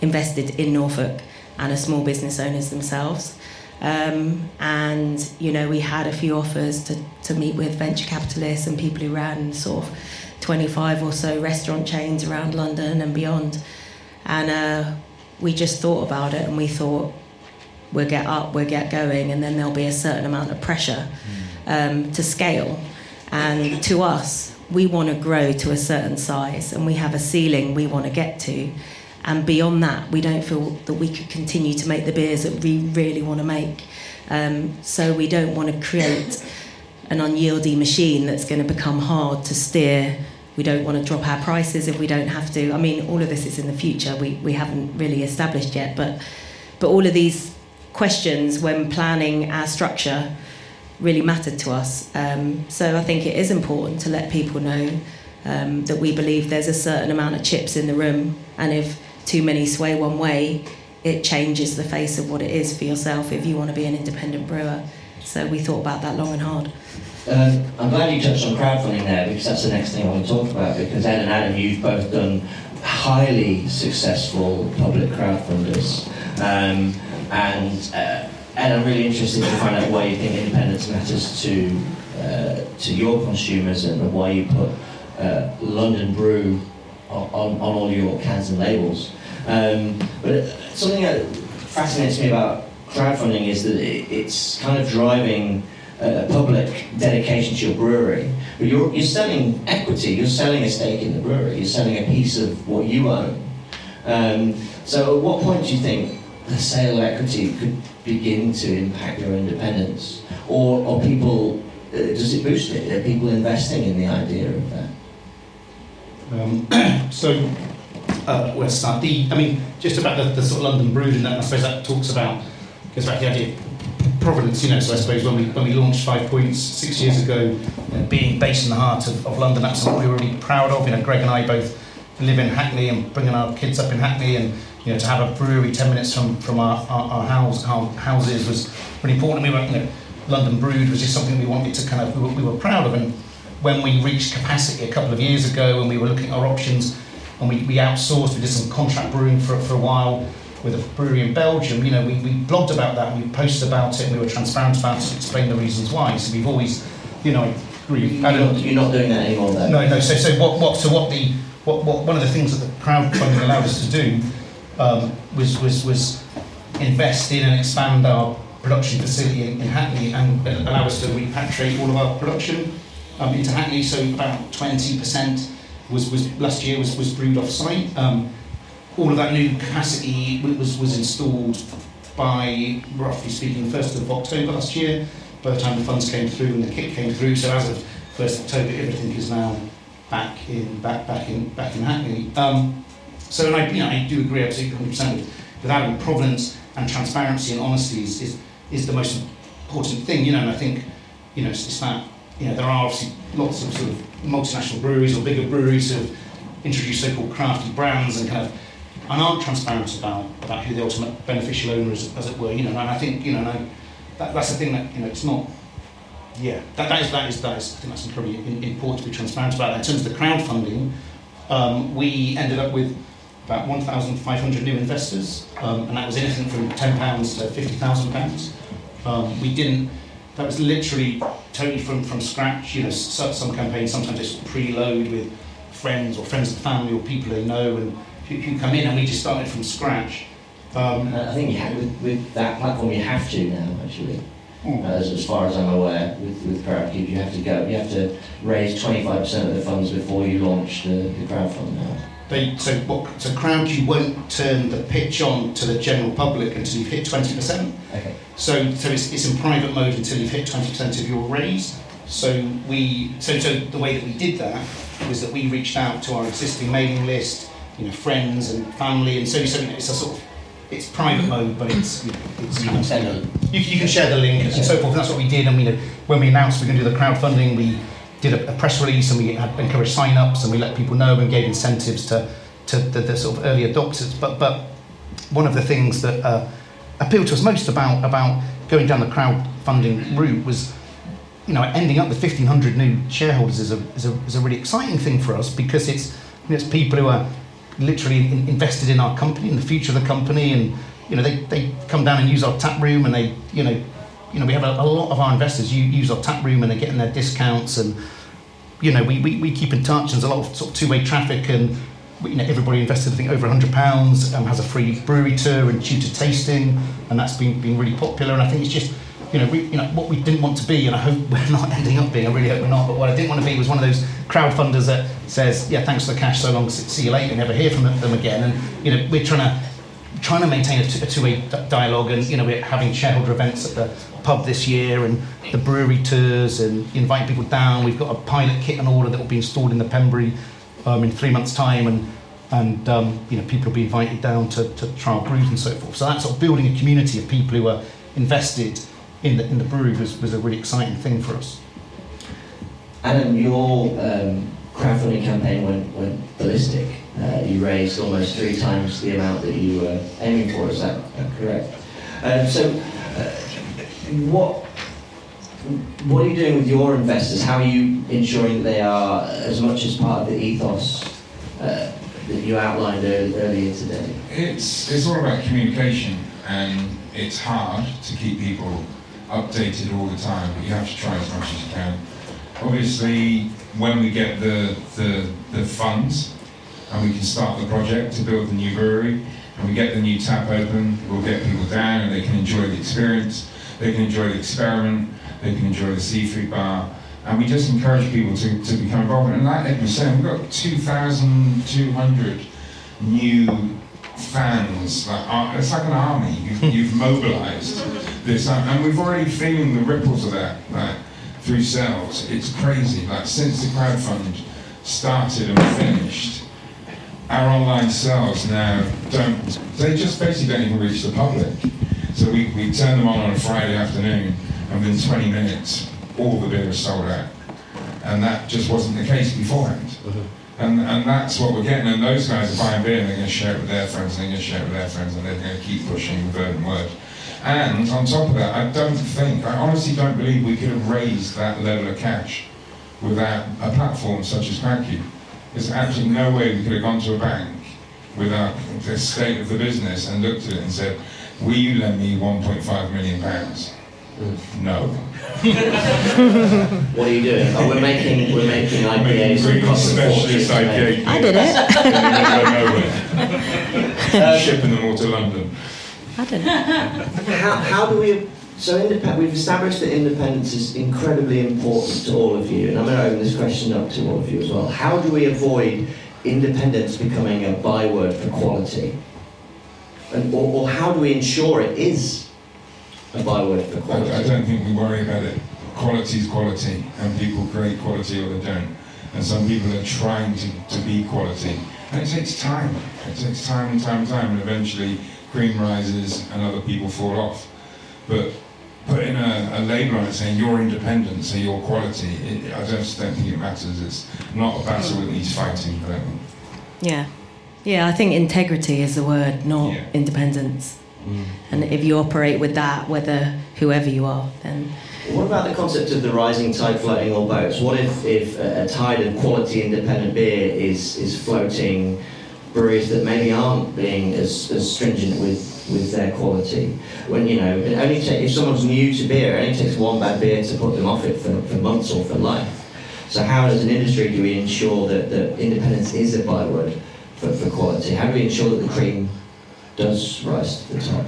invested in Norfolk and are small business owners themselves. Um, and you know, we had a few offers to, to meet with venture capitalists and people who ran sort of 25 or so restaurant chains around London and beyond. And uh, we just thought about it and we thought we'll get up, we'll get going, and then there'll be a certain amount of pressure um, to scale. And to us, we want to grow to a certain size and we have a ceiling we want to get to. And beyond that, we don't feel that we could continue to make the beers that we really want to make. Um, so we don't want to create an unyieldy machine that's going to become hard to steer. We don't want to drop our prices if we don't have to. I mean, all of this is in the future. We, we haven't really established yet, but but all of these questions when planning our structure really mattered to us. Um, so I think it is important to let people know um, that we believe there's a certain amount of chips in the room, and if too many sway one way, it changes the face of what it is for yourself if you want to be an independent brewer. So we thought about that long and hard. Um, I'm glad you touched on crowdfunding there because that's the next thing I want to talk about. Because Ed and Adam, you've both done highly successful public crowdfunders, um, and uh, Ed, I'm really interested to find out why you think independence matters to uh, to your consumers and why you put uh, London Brew on, on, all your cans and labels. Um, but something that fascinates me about crowdfunding is that it, it's kind of driving a public dedication to your brewery. But you're, you're selling equity, you're selling a stake in the brewery, you're selling a piece of what you own. Um, so at what point do you think the sale of equity could begin to impact your independence? Or, or people, uh, does it boost it? Are people investing in the idea of that? Um, <clears throat> so, uh, to start? The, I mean, just about the, the sort of London Brewed, and that, I suppose that talks about, goes back to the idea of providence, you know, so I suppose when we, when we launched Five Points six years ago, you know, being based in the heart of, of London, that's something we were really proud of. You know, Greg and I both live in Hackney and bringing our kids up in Hackney and, you know, to have a brewery 10 minutes from, from our, our, our, house, our houses was really important. We were, you know, London Brewed was just something we wanted to kind of, we were, we were proud of. And when we reached capacity a couple of years ago and we were looking at our options and we, we outsourced, we did some contract brewing for, for a while with a brewery in Belgium, you know, we, we blogged about that and we posted about it and we were transparent about it explained the reasons why. So we've always, you know, agree. You're not, you're not doing that anymore though? No, no. So, so what, what, so what the, what, what, one of the things that the crowdfunding allowed us to do um, was, was, was invest in and expand our production facility in, in Hackney and allow us to repatriate all of our production um, into Hackney. So about 20% was, was last year was, was brewed off site. Um, all of that new capacity was, was installed by, roughly speaking, the 1st of October last year. By the time the funds came through and the kit came through, so as of 1st of October, everything is now back in back back in back in Hackney. Um, so and I, you know, I do agree absolutely 100% with, with Adam. Provenance and transparency and honesty is, is, is the most important thing, you know. And I think, you know, it's, it's that you know there are obviously lots of sort of multinational breweries or bigger breweries who have introduced so-called crafty brands and kind of and aren't transparent about, about who the ultimate beneficial owner is, as it were. You know, and I think you know, and I, that, that's the thing that you know, it's not. Yeah, that, that is that is that is I think that's incredibly important to be transparent about. In terms of the crowdfunding, um, we ended up with about 1,500 new investors, um, and that was anything from 10 pounds to 50,000 pounds. Um, we didn't that was literally totally from, from scratch. You know, some, some campaigns sometimes just preload with friends or friends of the family or people they know and who, who come in, and we just started from scratch. Um, I think you have, with, with that platform you have to now actually. mm. As, as far as I'm aware, with, with CrowdCube, you have to go. You have to raise 25% of the funds before you launch the, the crowdfund now. They, so what, so Crowdcube won't turn the pitch on to the general public until you've hit 20%. Okay. So, so it's, it's in private mode until you've hit 20% of your raise. So we, so, so the way that we did that was that we reached out to our existing mailing list, you know, friends and family, and so, so it's a sort of, it's private mode, but it's, you know, it's You can send them. you, you can share the link and so forth. And that's what we did. And we, when we announced we we're going to do the crowdfunding, we did a, a press release and we had encouraged sign-ups and we let people know and gave incentives to, to the, the sort of early adopters. But, but one of the things that uh, appealed to us most about, about going down the crowdfunding route was you know, ending up with 1,500 new shareholders is a, is a, is a really exciting thing for us because it's, you know, it's people who are literally in, invested in our company, in the future of the company, and you know, they, they come down and use our tap room, and they, you know, you know, we have a, a lot of our investors use our tap room, and they're getting their discounts, and you know, we, we, we keep in touch. And there's a lot of sort of two-way traffic, and you know, everybody invested, I think, over 100 pounds, um, has a free brewery tour and tutor tasting, and that's been been really popular. And I think it's just you know, you know, what we didn't want to be, and I hope <laughs> we're not ending up being. I really hope we're not. But what I didn't want to be was one of those crowdfunders that says, "Yeah, thanks for the cash, so long, see you later," never hear from them again. And you know, we're trying to trying to maintain a, two-way dialogue, and you know, we're having shareholder events at the pub this year, and the brewery tours, and inviting people down. We've got a pilot kit on order that will be installed in the Pembury um, in three months' time, and and um, you know, people will be invited down to, to our brews and so forth. So that's sort of building a community of people who are invested in the in the brewery was, was a really exciting thing for us. Adam, your um, crowdfunding campaign went, went ballistic. Uh, you raised almost three times the amount that you were aiming for. Is that correct? Um, so, uh, what what are you doing with your investors? How are you ensuring that they are as much as part of the ethos uh, that you outlined earlier today? It's, it's all about communication, and it's hard to keep people updated all the time, but you have to try as much as you can. Obviously, when we get the, the, the funds and we can start the project to build the new brewery, and we get the new tap open, we'll get people down and they can enjoy the experience, they can enjoy the experiment, they can enjoy the seafood bar, and we just encourage people to, to become involved. And like Ed was saying, we've got 2,200 new fans. Like, uh, it's like an army. You've, <laughs> you've mobilised this, and we've already feeling the ripples of that, that through sales. It's crazy. Like since the crowdfund started and finished, our online sales now don't. They just basically don't even reach the public. So we, we turn them on on a Friday afternoon, and within 20 minutes, all the beer is sold out. And that just wasn't the case beforehand. Mm-hmm. And, and that's what we're getting. And those guys are buying beer and they're going to share it with their friends and they're going to share it with their friends and they're going to keep pushing the verbal word. And on top of that, I don't think, I honestly don't believe we could have raised that level of cash without a platform such as Crowdcube. There's absolutely no way we could have gone to a bank without the state of the business and looked at it and said, will you lend me 1.5 million pounds? Hmm. No. What are you doing? Oh, we're making we're making IPAs Making that really cost a fortune specialist to make. IPA. I did it. They're. <laughs> Shipping them all to London. I did it. How, how do we? So we've established that independence is incredibly important to all of you, and I'm going to open this question up to all of you as well. How do we avoid independence becoming a byword for quality? And, or, or how do we ensure it is a byword for I, I don't think we worry about it. Quality is quality, and people create quality or they don't. And some people are trying to, to be quality. And it takes time. It takes time and time and time, and eventually cream rises and other people fall off. But putting a, a label on it saying your independence or your quality, it, I just don't think it matters. It's not a battle that needs fighting, I don't think. Yeah. Yeah, I think integrity is the word, not Yeah. independence. Mm. And if you operate with that, whether whoever you are, then What about the concept of the rising tide floating all boats? What if, if a a tide of quality independent beer is, is floating breweries that maybe aren't being as, as stringent with, with their quality. When you know, it only ta- if someone's new to beer, it only takes one bad beer to put them off it for, for months or for life. So how, as an industry, do we ensure that, that independence is a byword for, for quality? How do we ensure that the cream does rise to the top?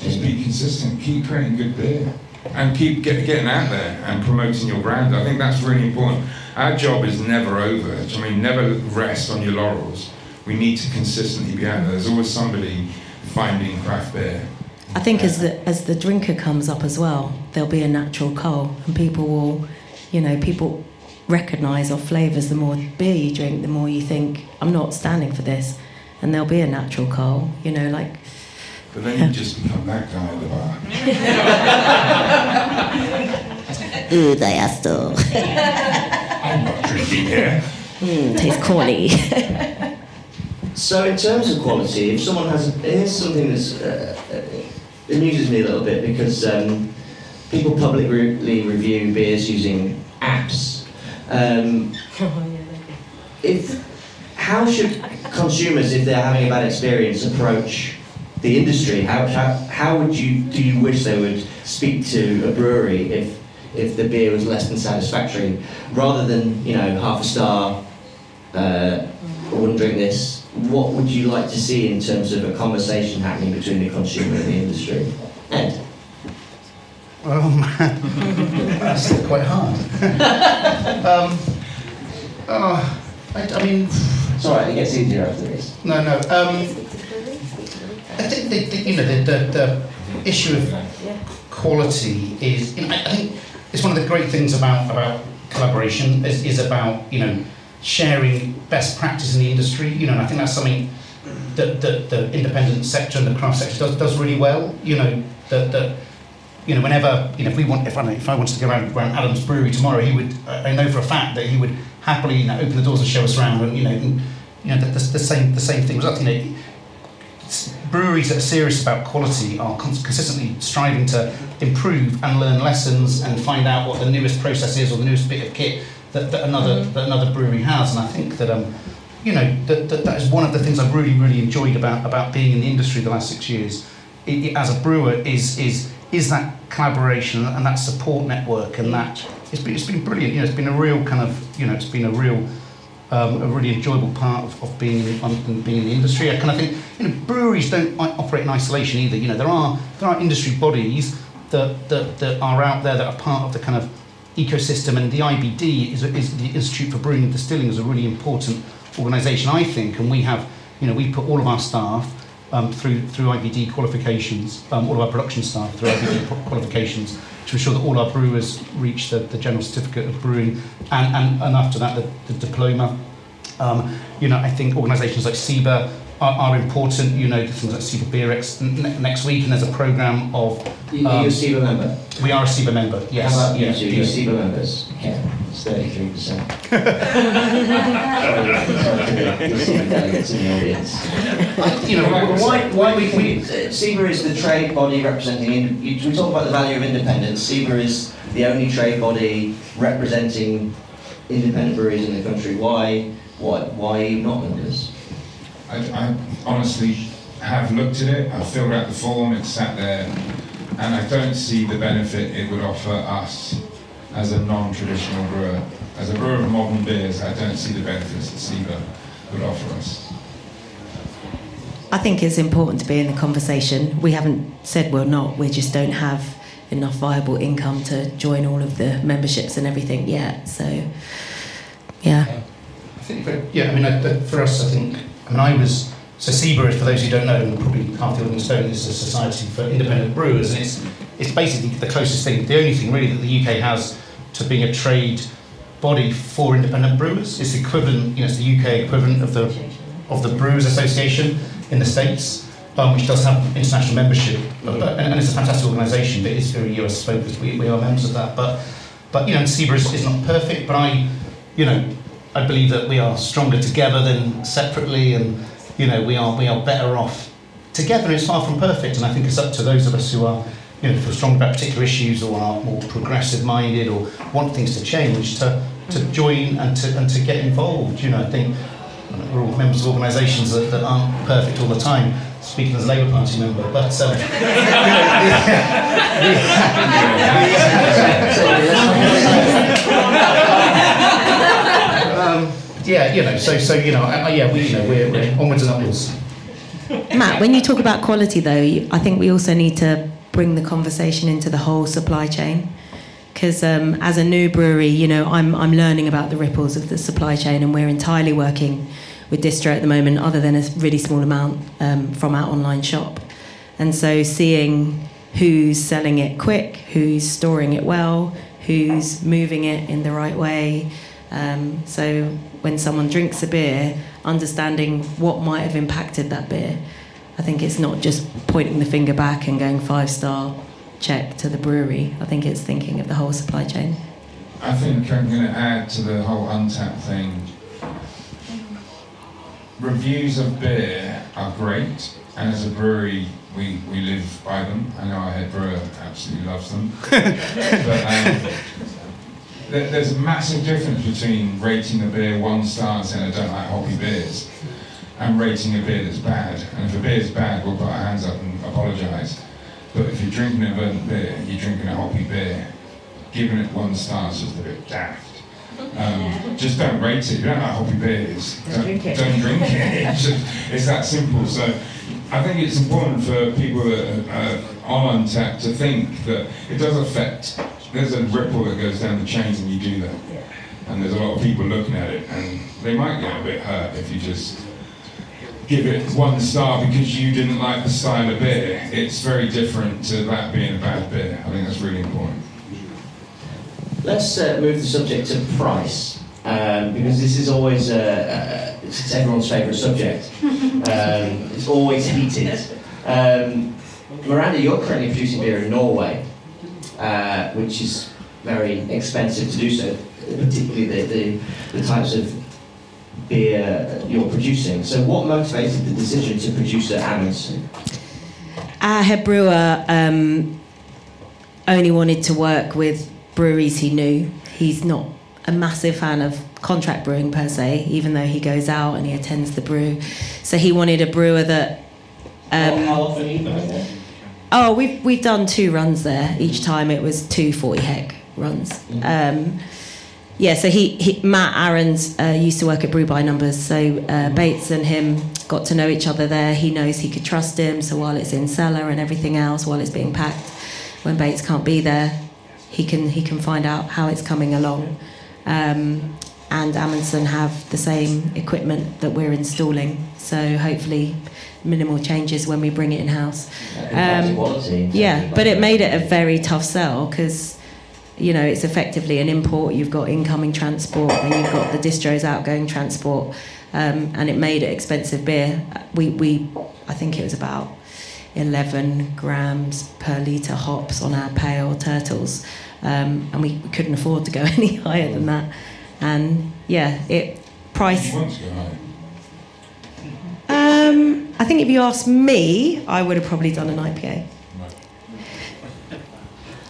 Just be consistent, keep creating good beer, and keep get, getting out there and promoting your brand. I think that's really important. Our job is never over. I mean, never rest on your laurels. We need to consistently be out there. There's always somebody finding craft beer. I think as the as the drinker comes up as well, there'll be a natural cull, and people will, you know, people recognise our flavours the more beer you drink, the more you think I'm not standing for this, and there'll be a natural cull, you know, like But then you just become that guy at the bar. <laughs> ooh, they <laughs> I'm here. mm, tastes corny. <laughs> So in terms of quality, if someone has, here's something that's uh, uh, amuses me a little bit because um, people publicly review beers using apps. Um, if how should consumers, if they're having a bad experience, approach the industry? How, how, how would you do you wish they would speak to a brewery if if the beer was less than satisfactory, rather than you know half a star? Uh, I wouldn't drink this. What would you like to see in terms of a conversation happening between the consumer and the industry? Ed, Oh <laughs> man, that's quite hard. um, oh, I, I mean, it's all right. It gets easier after this. no, no. Um, I think the, the, you know the, the, the issue of quality is. You know, I I think it's one of the great things about about collaboration is, is about you know sharing best practice in the industry. You know, and I think that's something that, that the independent sector and the craft sector does, does really well. You know, that that you know, whenever you know, if we want, if I, if I wanted to go around, around Adam's Brewery tomorrow, he would. I know for a fact that he would happily you know, open the doors and show us around, and you know, and, you know, the, the, the same the same thing was. You know, breweries that are serious about quality are cons- consistently striving to improve and learn lessons and find out what the newest process is or the newest bit of kit that, that another that another brewery has. And I think that um, you know, that, that, that is one of the things I've really really enjoyed about about being in the industry the last six years. It, it, as a brewer, is is is that collaboration and that support network and that it's been, it's been brilliant. You know, it's been a real kind of you know, it's been a real um, a really enjoyable part of, of being in, on, being in the industry. I kind of think you know breweries don't operate in isolation either. You know there are there are industry bodies that, that, that are out there that are part of the kind of ecosystem, and the IBD is, is the Institute for Brewing and Distilling is a really important organisation, I think, and we have you know we put all of our staff um, through through IBD qualifications, um, all of our production staff through IBD <coughs> qualifications to ensure that all our brewers reach the, the general certificate of brewing, and, and, and after that the, the diploma. Um, you know, I think organisations like SIBA are, are important. You know, things like SIBA BeerX n- next week, and there's a programme of. You, Um, you're a SIBA member. We are a SIBA member. Yes. How about yeah, you two? yeah. You're SIBA members. Yeah, it's 33%. delegates in the audience. You know, why, why we, we, uh, is the trade body representing, in, you, we talk about the value of independence, SIBA is the only trade body representing independent breweries in the country. Why, why, why not members? I, I honestly have looked at it. I've filled out the form. It's sat there, and I don't see the benefit it would offer us as a non-traditional brewer. As a brewer of modern beers, I don't see the benefits that SIBA would offer us. I think it's important to be in the conversation. We haven't said we're not. We just don't have enough viable income to join all of the memberships and everything yet. So, yeah. I think, for, yeah, I mean, I, I- for us, I think, Mean, I was, so is, for those who don't know, and probably half the don't, is a society for independent brewers, and it's, it's basically the closest thing, the only thing really that the UK has to being a trade body for independent brewers. It's the equivalent, you know, it's the UK equivalent of the, of the Brewers Association in the States, um, which does have international membership, but, and, and it's a fantastic organisation, but it's very US focused, we, we are members of that, but, but you know, and is, is not perfect, but I, you know, I believe that we are stronger together than separately, and you know we are we are better off together. It's far from perfect, and I think it's up to those of us who are you know feel strong about particular issues or are more progressive minded or want things to change to to join and to and to get involved. You know, I think we're all members of organisations that, that aren't perfect all the time. Speaking as a Labour Party member, but um, um, yeah, you know, so so you know, uh, yeah, we you know we're, we're onwards and upwards. Matt, when you talk about quality, though, you- I think we also need to bring the conversation into the whole supply chain. Because um, as a new brewery, you know, I'm, I'm learning about the ripples of the supply chain, and we're entirely working with distro at the moment, other than a really small amount um, from our online shop. And so seeing who's selling it quick, who's storing it well, who's moving it in the right way. Um, so when someone drinks a beer, understanding what might have impacted that beer. I think it's not just pointing the finger back and going five star check to the brewery. I think it's thinking of the whole supply chain. I think I'm going to add to the whole Untappd thing. Reviews of beer are great, and as a brewery, we, we live by them. I know our head brewer absolutely loves them. <laughs> but um, there, there's a massive difference between rating a beer one star and saying I don't like hoppy beers, and rating a beer that's bad. And if a beer's bad, we'll put our hands up and apologise. But if you're drinking a verdant beer, you're drinking a hoppy beer, giving it one star is just a bit daft. Um, just don't rate it. If you don't like hoppy beers, don't, drink it. don't drink it. <laughs> It's, just, it's that simple. So I think it's important for people that are on Untappd to think that it does affect, there's a ripple that goes down the chains and you do that. And there's a lot of people looking at it and they might get a bit hurt if you just give it one star because you didn't like the style of beer. It's very different to that being a bad beer. I think that's really important. Let's uh, move the subject to price, um, because this is always uh, uh, it's everyone's favourite subject. <laughs> Um, it's always heated. Um, Miranda, you're currently producing beer in Norway, uh, which is very expensive to do so, particularly the, the, the types of beer you're producing. So, what motivated the decision to produce at Amundsen? Our head brewer um, only wanted to work with breweries he knew. He's not a massive fan of contract brewing per se, even though he goes out and he attends the brew. So he wanted a brewer that. Um, How often are you going there? Oh, we've we've done two runs there. Each time it was two 40 hec runs. Um, yeah, so he, he Matt Aaron's uh, used to work at Brew by Numbers, so uh, Bates and him got to know each other there. He knows he could trust him. So while it's in cellar and everything else, while it's being packed, when Bates can't be there, he can he can find out how it's coming along. Um, and Amundsen have the same equipment that we're installing, so hopefully minimal changes when we bring it in house. Um. Yeah, but it made it a very tough sell because, you know, it's effectively an import. You've got incoming transport and you've got the distros outgoing transport, um, and it made it expensive beer. We, we, I think it was about 11 grams per litre hops on our pale turtles, um, and we couldn't afford to go <laughs> any higher than that. And yeah, it price. You want to go high. Um, I think if you asked me, I would have probably done an IPA.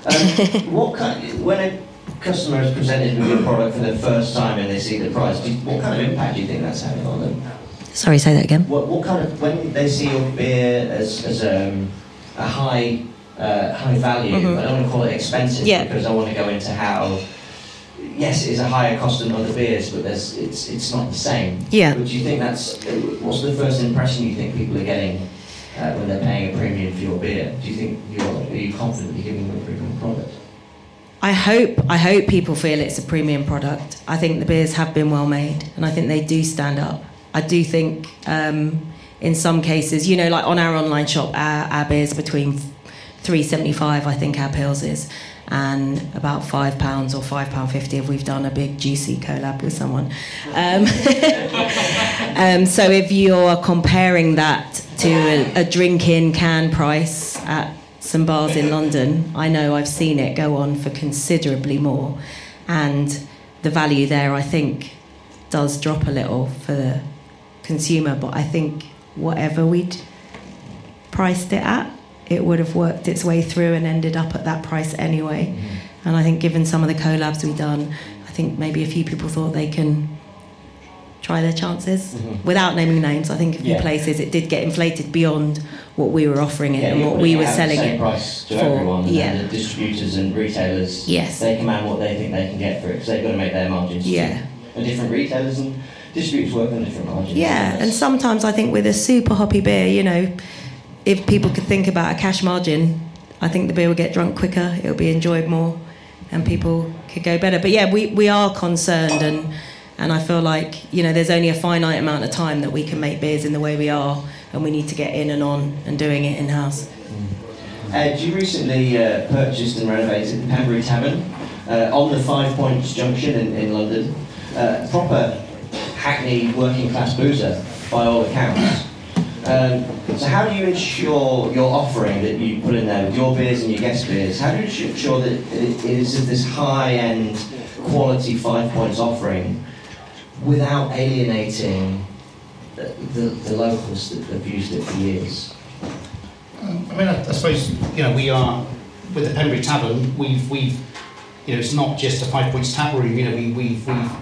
Um, what kind, when a customer is presented with your product for the first time and they see the price, do you, what kind of impact do you think that's having on them? Sorry, say that again. What, what kind of when they see your beer as, as um, a high uh, high value, Mhm. I don't want to call it expensive Yeah. because I want to go into how yes, it is a higher cost than other beers, but there's, it's it's not the same. Yeah. But do you think that's what's the first impression you think people are getting uh, when they're paying a premium for your beer? Do you think you're are you confident you're giving them a premium product? I hope I hope people feel it's a premium product. I think the beers have been well made, and I think they do stand up. I do think um, in some cases, you know, like on our online shop, our, our beers between three seventy five. I think our pils is. And about five pounds or five pound fifty if we've done a big juicy collab with someone. Um, <laughs> um, so if you're comparing that to a, a drink-in can price at some bars in London, I know I've seen it go on for considerably more, and the value there, I think, does drop a little for the consumer. But I think whatever we'd priced it at, it would have worked its way through and ended up at that price anyway. And I think, given some of the collabs we've done, I think maybe a few people thought they can try their chances. Mhm. Without naming names, I think a few Yeah. places it did get inflated beyond what we were offering it Yeah, and what we were selling the same it. price to for- everyone, yeah. and the distributors and retailers. Yes. They command what they think they can get for it because they've got to make their margins. too. Yeah. And different retailers and distributors work on different margins. Yeah, and sometimes I think with a super hoppy beer, you know, if people could think about a cash margin, I think the beer will get drunk quicker, it'll be enjoyed more, and people could go better. But yeah, we, we are concerned, and and I feel like you know there's only a finite amount of time that we can make beers in the way we are, and we need to get in and on and doing it in house. Ed, you recently uh, purchased and renovated the Pembury Tavern uh, on the Five Points Junction in, in London. Uh, proper hackney working class boozer by all accounts. Um, so how do you ensure your offering that you put in there with your beers and your guest beers, how do you ensure that it is this high-end quality Five Points offering without alienating the, the, the locals that have used it for years? Um, I mean, I, I suppose you know we are with the Pembury Tavern. We've we've you know it's not just a Five Points tap room. You know we we've we've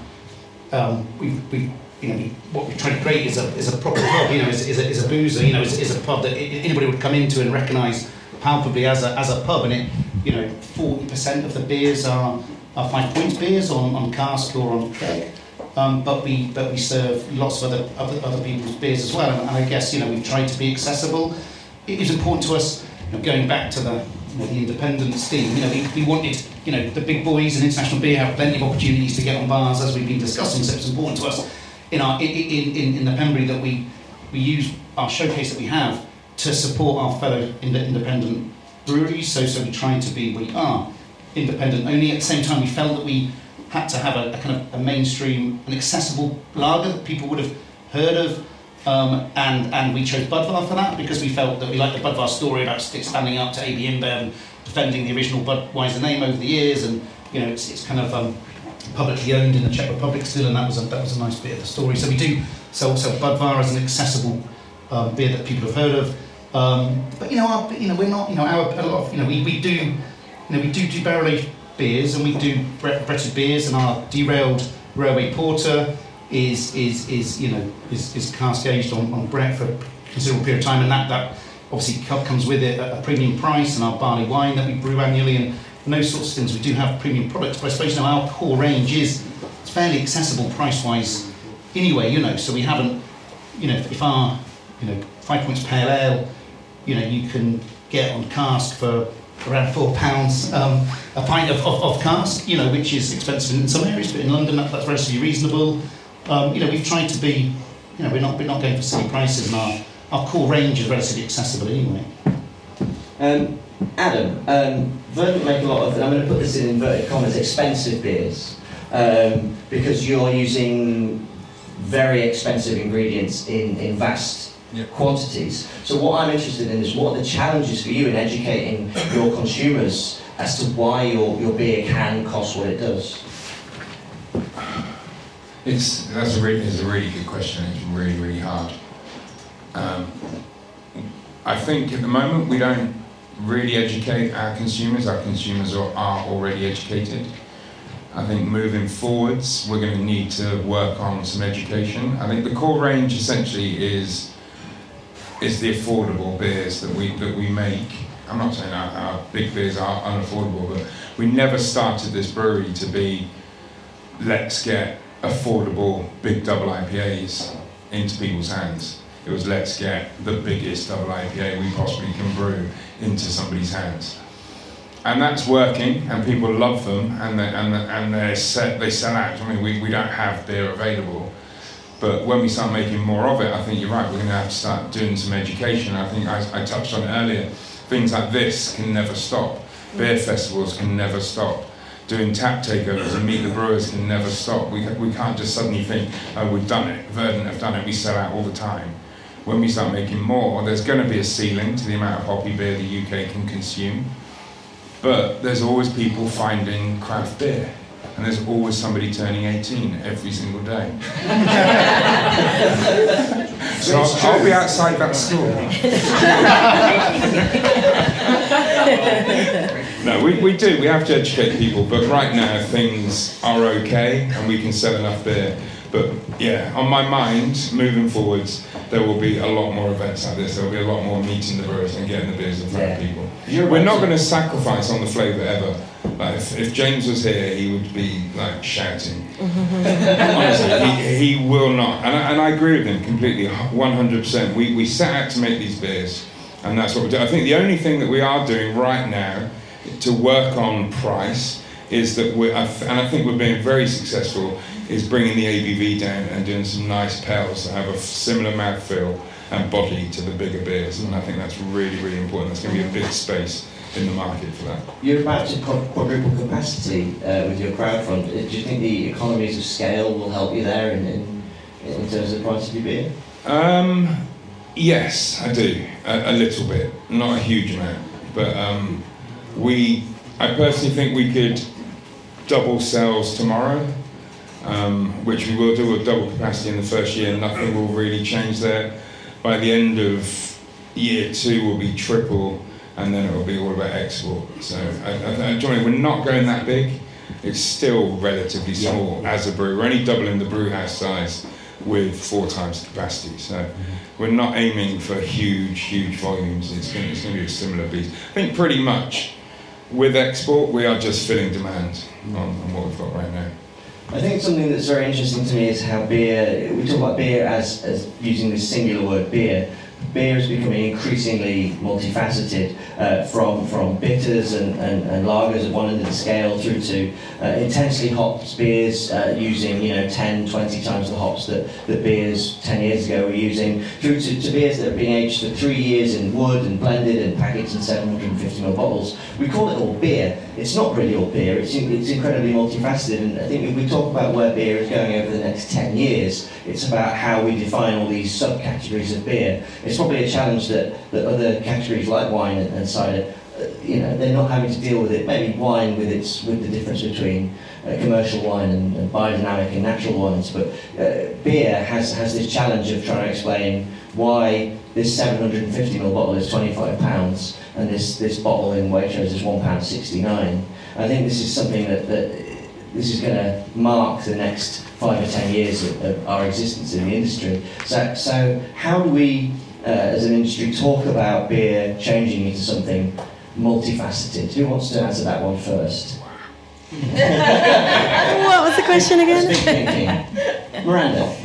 um, we've, we've you know what we're trying to create is a is a proper pub. You know is, is, a, is a boozer. You know is, is a pub that anybody would come into and recognise palpably as a as a pub. And it you know forty percent of the beers are are Five Points beers on, on cask or on keg. Um, but we but we serve lots of other other, other people's beers as well. And, and I guess you know we've tried to be accessible it is important to us, you know, going back to the, you know, the independent theme, you know, we, we wanted, you know, the big boys and international beer have plenty of opportunities to get on bars as we've been discussing, so it's important to us in our in, in, in, the Pembury that we, we use our showcase that we have to support our fellow ind- independent breweries, so, so we try to be, we are independent only, at the same time we felt that we had to have a, a kind of a mainstream an accessible lager that people would have heard of, um, and, and we chose Budvar for that because we felt that we liked the Budvar story about standing up to AB InBev and defending the original Budweiser name over the years, and you know it's, it's kind of um, publicly owned in the Czech Republic still, and that was a, that was a nice bit of the story. So we do sell, sell Budvar as an accessible um, beer that people have heard of, um, but you know our, you know we're not you know our a lot of you know we, we do you know we do do barrel aged beers and we do bre- bretted beers and our derailed railway porter is is is you know is, is cask aged on, on Brett for a considerable period of time, and that that obviously comes with it at a premium price, and our barley wine that we brew annually, and, and those sorts of things. We do have premium products, but I suppose you know our core range is fairly accessible price wise anyway. You know, so we haven't you know if, our you know five points pale ale, you know you can get on cask for around four pounds um, a pint of, of, of cask, you know, which is expensive in some areas, but in London that, that's relatively reasonable. Um, you know, we've tried to be, you know, we're not we're not going for silly prices, and our, our core range is relatively accessible anyway. Um, Adam, Verdant make a lot of, and I'm going to put this in inverted commas, expensive beers um, because you're using very expensive ingredients in, in vast Yeah. quantities. So what I'm interested in is what are the challenges for you in educating your consumers as to why your, your beer can cost what it does? It's that's a really it's a really good question. It's really really hard. Um, I think at the moment we don't really educate our consumers. Our consumers are, are already educated. I think moving forwards we're going to need to work on some education. I think the core range essentially is is the affordable beers that we that we make. I'm not saying our, our big beers are unaffordable, but we never started this brewery to be let's get affordable big double IPAs into people's hands. It was let's get the biggest double IPA we possibly can brew into somebody's hands. And that's working, and people love them, and they, and and they set they sell out. I mean, we, we don't have beer available, but when we start making more of it, I think you're right. We're going to have to start doing some education. I think I, I touched on it earlier. Things like this can never stop. Beer festivals can never stop doing tap takeovers and meet the brewers can never stop. We, we can't just suddenly think, oh, we've done it, Verdant have done it, we sell out all the time. When we start making more, there's going to be a ceiling to the amount of hoppy beer the UK can consume. But there's always people finding craft beer. And there's always somebody turning 18 every single day. <laughs> so I'll, I'll be outside that school. <laughs> No, we, we do. We have to educate people, but right now things are okay and we can sell enough beer But yeah, on my mind, moving forwards, there will be a lot more events like this. There will be a lot more meeting the brewers and getting the beers in front Yeah. of people. You're We're right. not going to sacrifice on the flavour ever. Like if, if James was here, he would be like shouting. <laughs> Honestly, he, he will not. And I, and I agree with him completely, 100%. We, we set out to make these beers, and that's what we do. I think the only thing that we are doing right now to work on price is that we're, and I think we're being very successful, is bringing the ABV down and doing some nice pales that have a similar mouthfeel and body to the bigger beers. And I think that's really, really important. There's going to be a big space in the market for that. You're about to quadruple capacity uh, with your crowdfund. Do you think the economies of scale will help you there in, in, in terms of the price of your beer? Um, yes, I do a, a little bit, not a huge amount, but um, we. I personally think we could double sales tomorrow, um, which we will do with double capacity in the first year. Nothing will really change there. By the end of year two, we'll be triple, and then it will be all about export. So, I, I, I, Johnny, we're not going that big. It's still relatively Yeah. small as a brew. We're only doubling the brew house size with four times the capacity. So we're not aiming for huge, huge volumes. It's going, it's going to be a similar beast. I think pretty much with export, we are just filling demand on, on what we've got right now. I think something that's very interesting to me is how beer, we talk about beer as, as using this singular word beer. Beer is becoming increasingly multifaceted uh, from, from bitters and, and, and lagers at one end of the scale through to uh, intensely hopped beers uh, using you know 10, 20 times the hops that, that beers 10 years ago were using, through to, to beers that are being aged for three years in wood and blended and packaged in 750ml bottles. We call it all beer. It's not really all beer. It's, it's incredibly multifaceted. And I think if we talk about where beer is going over the next 10 years, it's about how we define all these subcategories of beer. It's probably a challenge that, that other categories like wine and, and cider, uh, you know, they're not having to deal with it. Maybe wine with its with the difference between uh, commercial wine and, and biodynamic and natural wines, but uh, beer has has this challenge of trying to explain why this 750 ml bottle is 25 pounds and this, this bottle in Waitrose is one pound 69. I think this is something that, that this is going to mark the next five or ten years of, of our existence in the industry. So, so how do we, uh, as an industry, talk about beer changing into something multifaceted? Who wants to answer that one first? <laughs> What was the question again? Miranda.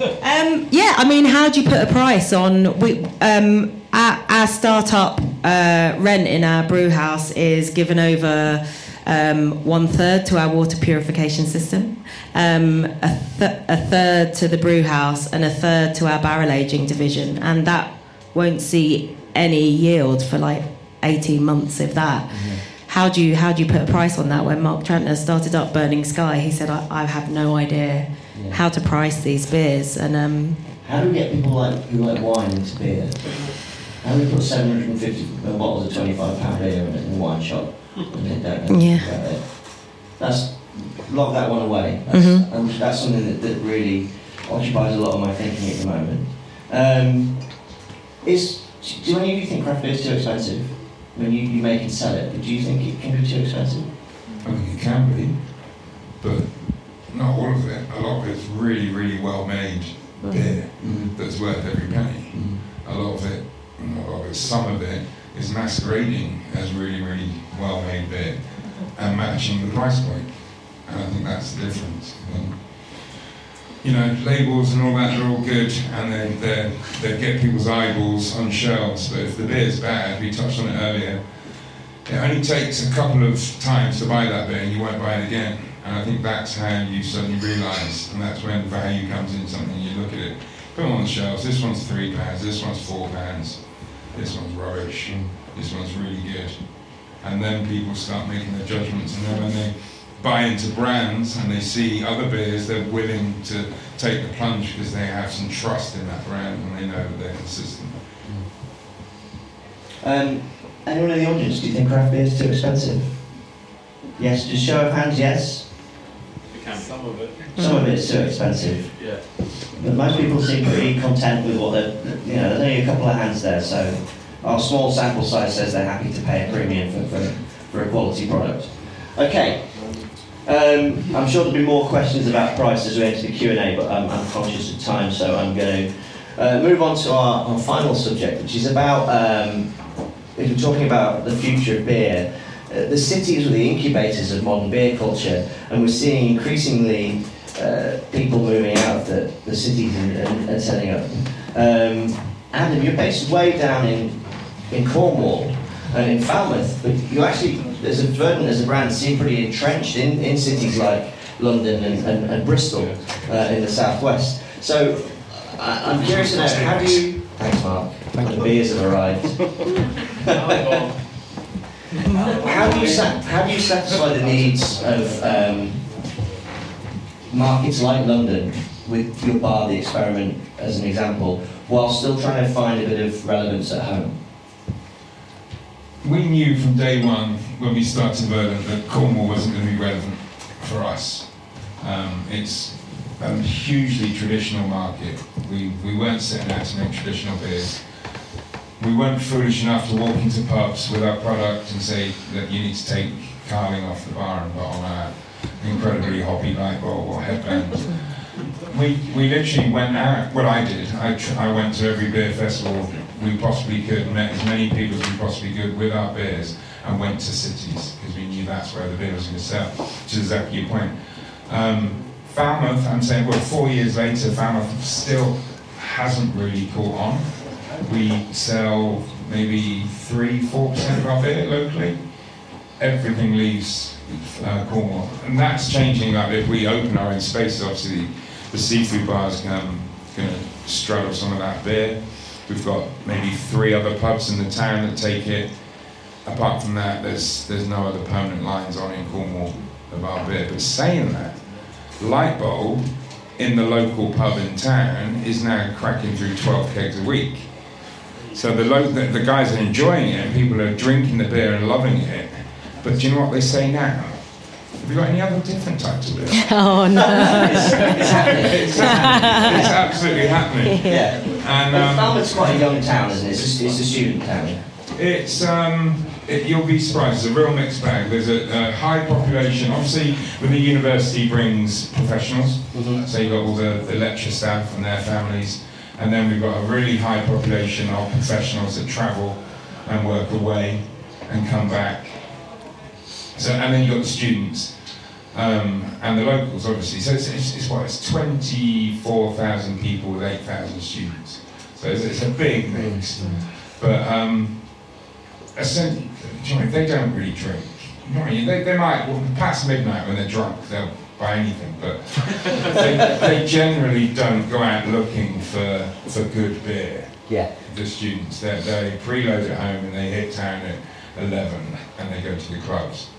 Um, yeah, I mean, how do you put a price on? We, um, our, our startup uh, rent in our brew house is given over um, one third to our water purification system, um, a, th- a third to the brew house, and a third to our barrel aging division, and that won't see any yield for like eighteen months, if that. How do you how do you put a price on that? When Mark Tranter started up Burning Sky, he said, "I, I have no idea Yeah. how to price these beers." And um, How do we get people like who like wine into beer? How do we put 750 bottles of 25 pound beer in a in a wine shop? And they don't know Yeah. That's lock that one away. That's, Mhm. and that's something that, that really occupies a lot of my thinking at the moment. Um, is do any of you think craft beer is too expensive? When you, you make and sell it, do you think it can be too expensive? I think it can be, but not all of it. A lot of it's really, really well made beer Mm. that's worth every penny. Mm. A lot of it, some of it is masquerading as really, really well made beer and matching the price point. And I think that's the difference. You know, labels and all that, they're all good and they, they they get people's eyeballs on shelves, but if the beer's bad, we touched on it earlier, it only takes a couple of times to buy that beer and you won't buy it again. And I think that's how you suddenly realise, and that's when value comes in something. You look at it, put them on the shelves. This one's three pounds. This one's four pounds. This one's rubbish. This one's really good. And then people start making their judgments. And then when they buy into brands and they see other beers, they're willing to take the plunge because they have some trust in that brand and they know that they're consistent. Um, anyone in the audience, do you think craft beer is too expensive? Yes, just show of hands, yes. It can. Some of it. Some of it's too expensive. Yeah. But most people seem pretty content with what they're, you know, there's only a couple of hands there, so our small sample size says they're happy to pay a premium for, for, for a quality product. Okay, Um, I'm sure there'll be more questions about price as we enter the Q&A, but I'm, I'm conscious of time, so I'm going to uh, move on to our, our final subject, which is about, um, if we're talking about the future of beer, uh, the cities are the incubators of modern beer culture, and we're seeing increasingly uh, people moving out of the, the cities and, and, and setting up. Um, Adam, you're based way down in, in Cornwall and in Falmouth, but you actually, as a Verdant, as a brand, seem pretty entrenched in, in cities like London and, and, and Bristol uh, in the southwest. So I, I'm curious to know how do you. Thanks, Mark. Thank the you. beers have arrived. <laughs> how do you how do you satisfy the needs of um, markets like London with your bar, the experiment, as an example, while still trying to find a bit of relevance at home? We knew from day one when we started Verdant that Cornwall wasn't going to be relevant for us. Um, it's a hugely traditional market. We, we weren't setting out to make traditional beers. We weren't foolish enough to walk into pubs with our product and say that you need to take Carling off the bar and put on our incredibly hoppy light bulb or headband. We, we literally went out, what I did, I, I went to every beer festival we possibly could, met as many people as we possibly could with our beers, and went to cities because we knew that's where the beer was going to sell, which is exactly your point. Um, Falmouth, I'm saying, well, four years later, Falmouth still hasn't really caught on. We sell maybe three, four percent of our beer locally. Everything leaves uh, Cornwall, and that's changing. Like if we open our own spaces, obviously the seafood bars um, going to straddle some of that beer. We've got maybe three other pubs in the town that take it. Apart from that, there's there's no other permanent lines on in Cornwall of our beer. But saying that, Light Bulb in the local pub in town is now cracking through 12 kegs a week. So the, lo- the, the guys are enjoying it, and people are drinking the beer and loving it. But do you know what they say now? Have you got any other different types of beer? <laughs> Oh no. it's, it's happening. it's, happening. it's absolutely happening. Yeah. And Well, um, Falmouth's quite a young town, isn't it? It's a, it's a student town. It's um, it, you'll be surprised. It's a real mixed bag. There's a, a high population. Obviously, when the university brings professionals, so you've got all the, the lecture staff and their families, and then we've got a really high population of professionals that travel and work away and come back. So, and then you've got the students um, and the locals, obviously. So it's, it's, it's what it's 24,000 people with 8,000 students. So it's, it's a big mix. But um, essentially, do you know, they don't really drink. You know what I mean? They, they might, well, past midnight when they're drunk, they'll buy anything, but <laughs> they, they generally don't go out looking for, for good beer. Yeah. The students, they, they preload at home and they hit town at 11 and they go to the clubs.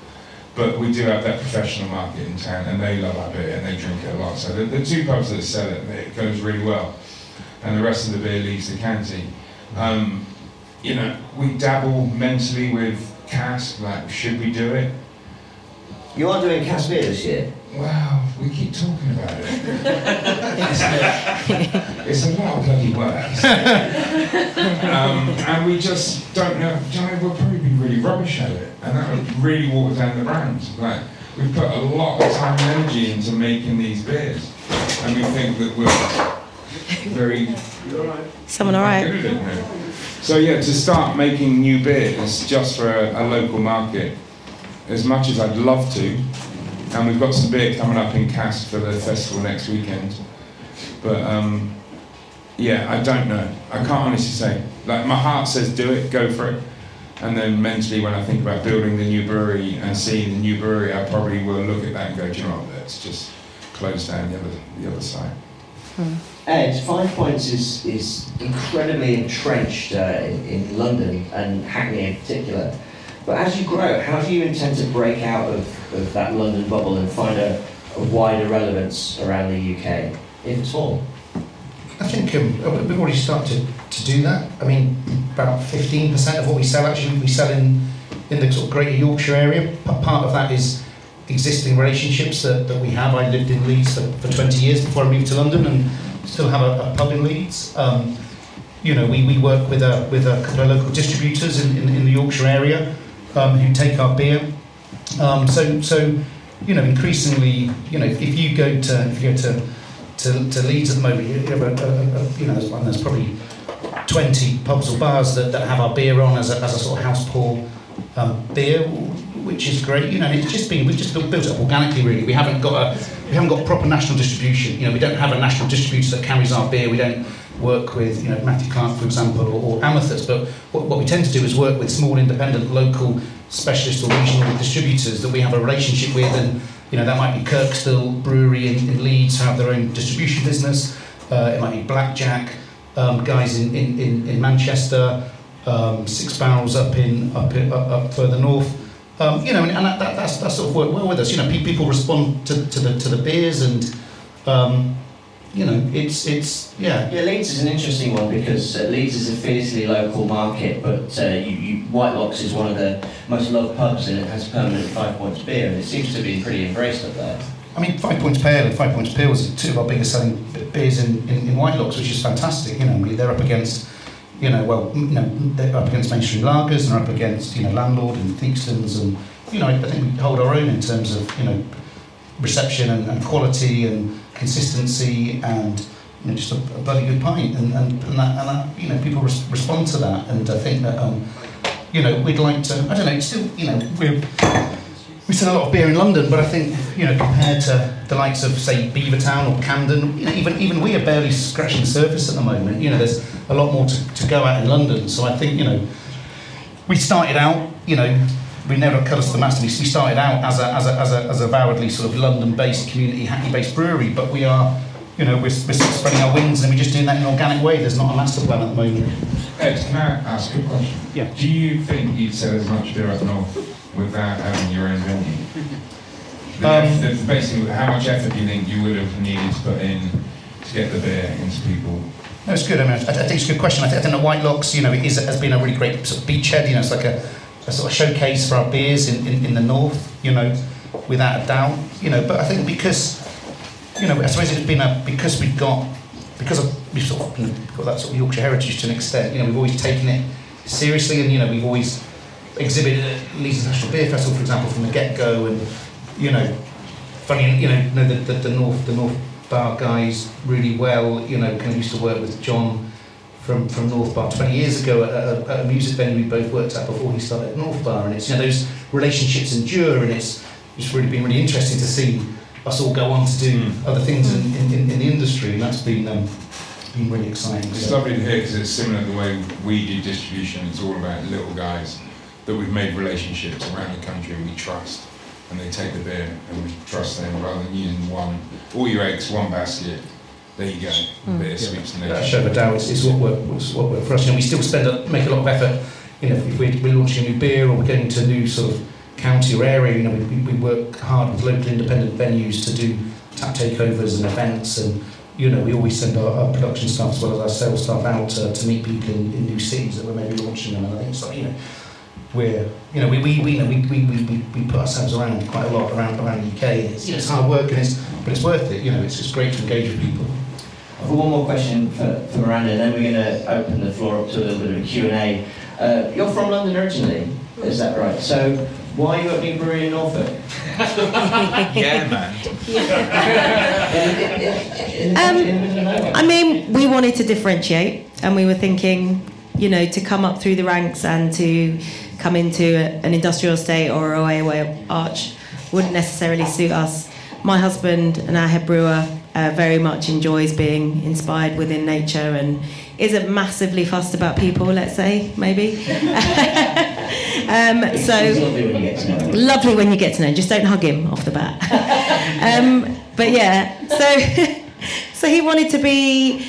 But we do have that professional market in town and they love our beer and they drink it a lot. So the, the two pubs that sell it, it goes really well. And the rest of the beer leaves the county. Um, you know, we dabble mentally with cask, like, should we do it? You are doing cast beer this year. Well, we keep talking about it. it's, a, it's a lot of bloody work. um, and we just don't know, know, we'll probably be really rubbish at it. And that would really water down the brand. Like, we put a lot of time and energy into making these beers. And we think that we're very Someone all right? Good at it now. So yeah, to start making new beers just for a, a local market, as much as I'd love to, and we've got some beer coming up in Cast for the festival next weekend. But um, yeah, I don't know. I can't honestly say. Like my heart says, do it, go for it. And then mentally, when I think about building the new brewery and seeing the new brewery, I probably will look at that and go, do you know what? Let's just close down the other the other side. Ed, Five Points is, is incredibly entrenched uh, in, in London and Hackney in particular. But as you grow, how do you intend to break out of, of that London bubble and find a, a wider relevance around the UK, if at all? I think um, we've already started to do that. I mean, about 15% of what we sell actually we sell in, in the sort of Greater Yorkshire area. Part of that is existing relationships that, that we have. I lived in Leeds for, for 20 years before I moved to London and still have a, a pub in Leeds. Um, you know, we, we work with a, with a couple of local distributors in, in, in the Yorkshire area um, who take our beer. Um, so, so you know, increasingly, you know, if, you go to if you go to to, to Leeds at the moment, you have a, you know, there's, there's probably 20 pubs or bars that, that have our beer on as a, as a sort of house pour um, beer, which is great. You know, it's just been we've just built up organically. Really, we haven't got a we haven't got proper national distribution. You know, we don't have a national distributor that carries our beer. We don't work with you know Matthew Clark, for example, or, or Amathus. But what, what we tend to do is work with small, independent, local, specialist or regional distributors that we have a relationship with, and you know that might be Kirkstall Brewery in, in Leeds, have their own distribution business. Uh, it might be Blackjack um, guys in, in, in, in Manchester, um, Six Barrels up in up, in, up, up further north. Um, you know, and, and that, that, that's, that sort of worked well with us. You know, pe- people respond to, to the to the beers, and um, you know, it's it's yeah. Yeah, Leeds is an interesting one because uh, Leeds is a fiercely local market, but uh, you, you, Whitelock's is one of the most loved pubs and it has permanent Five Points beer, and it seems to be pretty embraced up there. I mean, Five Points Pale and Five Points Pale was two of our biggest selling beers in, in, in Whitelock's, which is fantastic. You know, I mean, they're up against, you know, well, you know, they're up against mainstream lagers and they're up against, you know, Landlord and Theakston's and, you know, I think we hold our own in terms of, you know, reception and, and quality and consistency and, you know, just a, a bloody good pint. And, and, and, that, and that, you know, people res- respond to that. And I think that, um, you know, we'd like to, I don't know, still, you know, we're, we sell a lot of beer in London, but I think you know compared to the likes of say Beavertown or Camden, you know, even even we are barely scratching the surface at the moment. You know, there's a lot more to, to go at in London. So I think you know we started out, you know, we never cut us to the master. We we started out as a as a as a as a avowedly sort of London-based community Hackney-based brewery, but we are. You know, we're, we're spreading our wings and we're just doing that in an organic way. There's not a master plan at the moment. Ed, can I ask a question? Yeah. Do you think you'd sell as much beer up north without having your own venue? The, Um, the, basically, how much effort do you think you would have needed to put in to get the beer into people? No, it's good. I mean, I, I think it's a good question. I think, I think the Whitelock's, you know, is, has been a really great sort of beachhead. You know, it's like a, a sort of showcase for our beers in, in, in the north. You know, without a doubt. You know, but I think because, you know, I suppose it's been a because we've got because of, we've sort of got that sort of Yorkshire heritage to an extent. You know, we've always taken it seriously, and you know, we've always exhibited at Leeds National Beer Festival, for example, from the get go, and you know, funny, you know, know the, the, the North the North Bar guys really well. You know, kind of used to work with John from, from North Bar 20 years ago at a, at a music venue we both worked at before he started at North Bar, and it's you know those relationships endure, and it's it's really been really interesting to see us all go on to do Mm. other things in, in, in, in the industry, and that's been um, been really exciting. It's So- lovely to hear because it's similar to the way we do distribution. It's all about little guys that we've made relationships around the country and we trust. And they take the beer and we trust them rather than using one, all your eggs, one basket. There you go. Mm. Beer sweeps the Yeah, nation. show the doubt it's, it's what worked what worked for us. You know, we still spend a, make a lot of effort. You know, if we're, we're launching a new beer or we're getting to a new sort of county or area, you know, we, we we work hard with local independent venues to do tap takeovers and events, and you know, we always send our, our production staff as well as our sales staff out to, to meet people in, in new cities that we're maybe launching them. And I think it's like, you know, we're you know we we, we, you know, we, we, we, we, we put ourselves around quite a lot around around the UK. It's, you it's hard work and it's but it's worth it. You know, it's just great to engage with people. I've got one more question for, for Miranda, and then we're going to open the floor up to a little bit of a Q&A. Uh, you're from London originally, is that right? So why are you opening a brewery in Norfolk? <laughs> yeah, man. <laughs> Um, I mean, we wanted to differentiate, and we were thinking, you know, to come up through the ranks and to come into a, an industrial estate or a railway arch wouldn't necessarily suit us. My husband and our head brewer uh, very much enjoys being inspired within nature and isn't massively fussed about people, let's say, maybe. <laughs> um, so lovely when you get to know him. lovely when you get to know him. Just don't hug him off the bat. <laughs> um, but yeah, so <laughs> so he wanted to be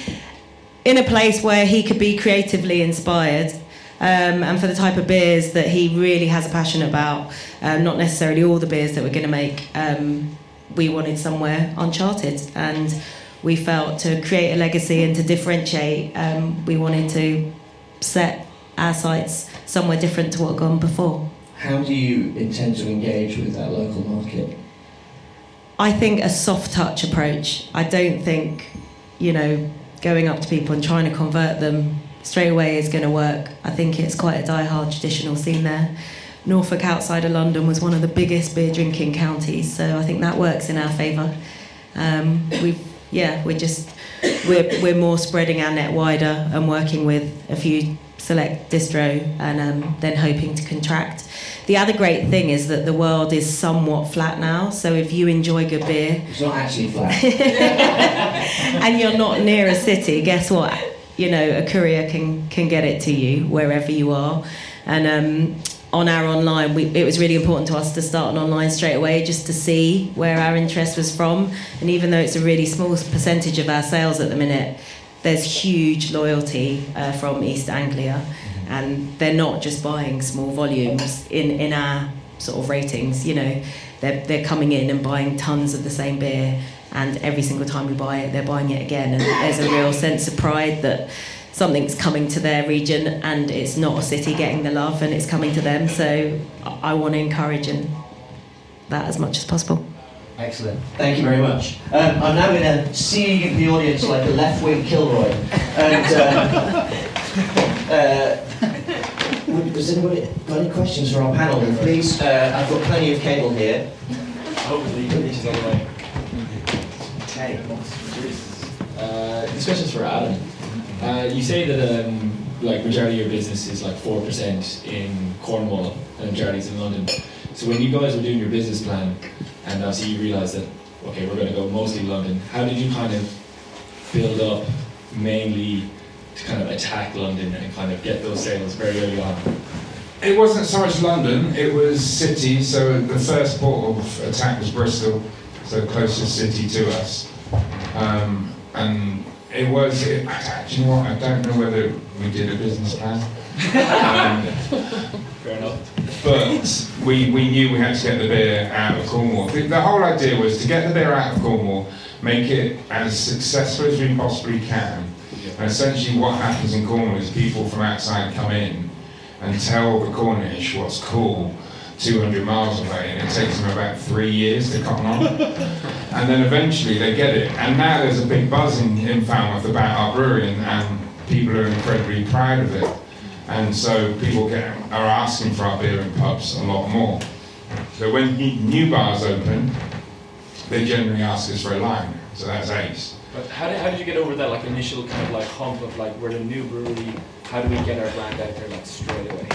in a place where he could be creatively inspired. Um, and for the type of beers that he really has a passion about, um, not necessarily all the beers that we're going to make, um, we wanted somewhere uncharted. And we felt to create a legacy and to differentiate, um, we wanted to set our sights somewhere different to what had gone before. How do you intend to engage with that local market? I think a soft touch approach. I don't think, you know, going up to people and trying to convert them straight away is going to work. I think it's quite a die-hard traditional scene there. Norfolk outside of London was one of the biggest beer drinking counties, so I think that works in our favour. Um, we yeah, we're just we're we're more spreading our net wider and working with a few select distro and um, then hoping to contract. The other great thing is that the world is somewhat flat now, so if you enjoy good beer It's not actually flat. <laughs> and you're not near a city, guess what? You know, a courier can can get it to you wherever you are. And um, on our online, we, it was really important to us to start an online straight away just to see where our interest was from. And even though it's a really small percentage of our sales at the minute, there's huge loyalty uh, from East Anglia, and they're not just buying small volumes in in our sort of ratings. You know, they're they're coming in and buying tons of the same beer, and every single time we buy it, they're buying it again. And there's a real sense of pride that something's coming to their region, and it's not a city getting the love, and it's coming to them. So I, I want to encourage and that as much as possible. Excellent. Thank you very much. Um, I'm now going to see the audience like a left-wing Kilroy. And uh, <laughs> uh, would- has anybody got any questions for our panel? And please, uh, I've got plenty of cable here. Hopefully, this is all the way. Okay. Uh, this question's for Adam. Uh, you say that um, like majority of your business is like four percent in Cornwall and majority is in London. So when you guys were doing your business plan, and obviously you realised that okay, we're going to go mostly London. How did you kind of build up mainly to kind of attack London and kind of get those sales very early on? It wasn't so much London, it was cities. So the first port of attack was Bristol, so closest city to us. Um, and it was, it, do you know what, I don't know whether we did a business plan. Um, <laughs> Fair enough. but we, we knew we had to get the beer out of Cornwall. The, the whole idea was to get the beer out of Cornwall, make it as successful as we possibly can. And essentially, what happens in Cornwall is people from outside come in and tell the Cornish what's cool 200 miles away, and it takes them about three years to come on. <laughs> and then eventually they get it. And now there's a big buzz in, in Falmouth about our brewery, and, and people are incredibly proud of it. And so people get, are asking for our beer in pubs a lot more. So when new- new bars open, they generally ask us for a line. So that's ace. But how did, how did you get over that like initial kind of like hump of like we're the new brewery? How do we get our brand out there like straight away?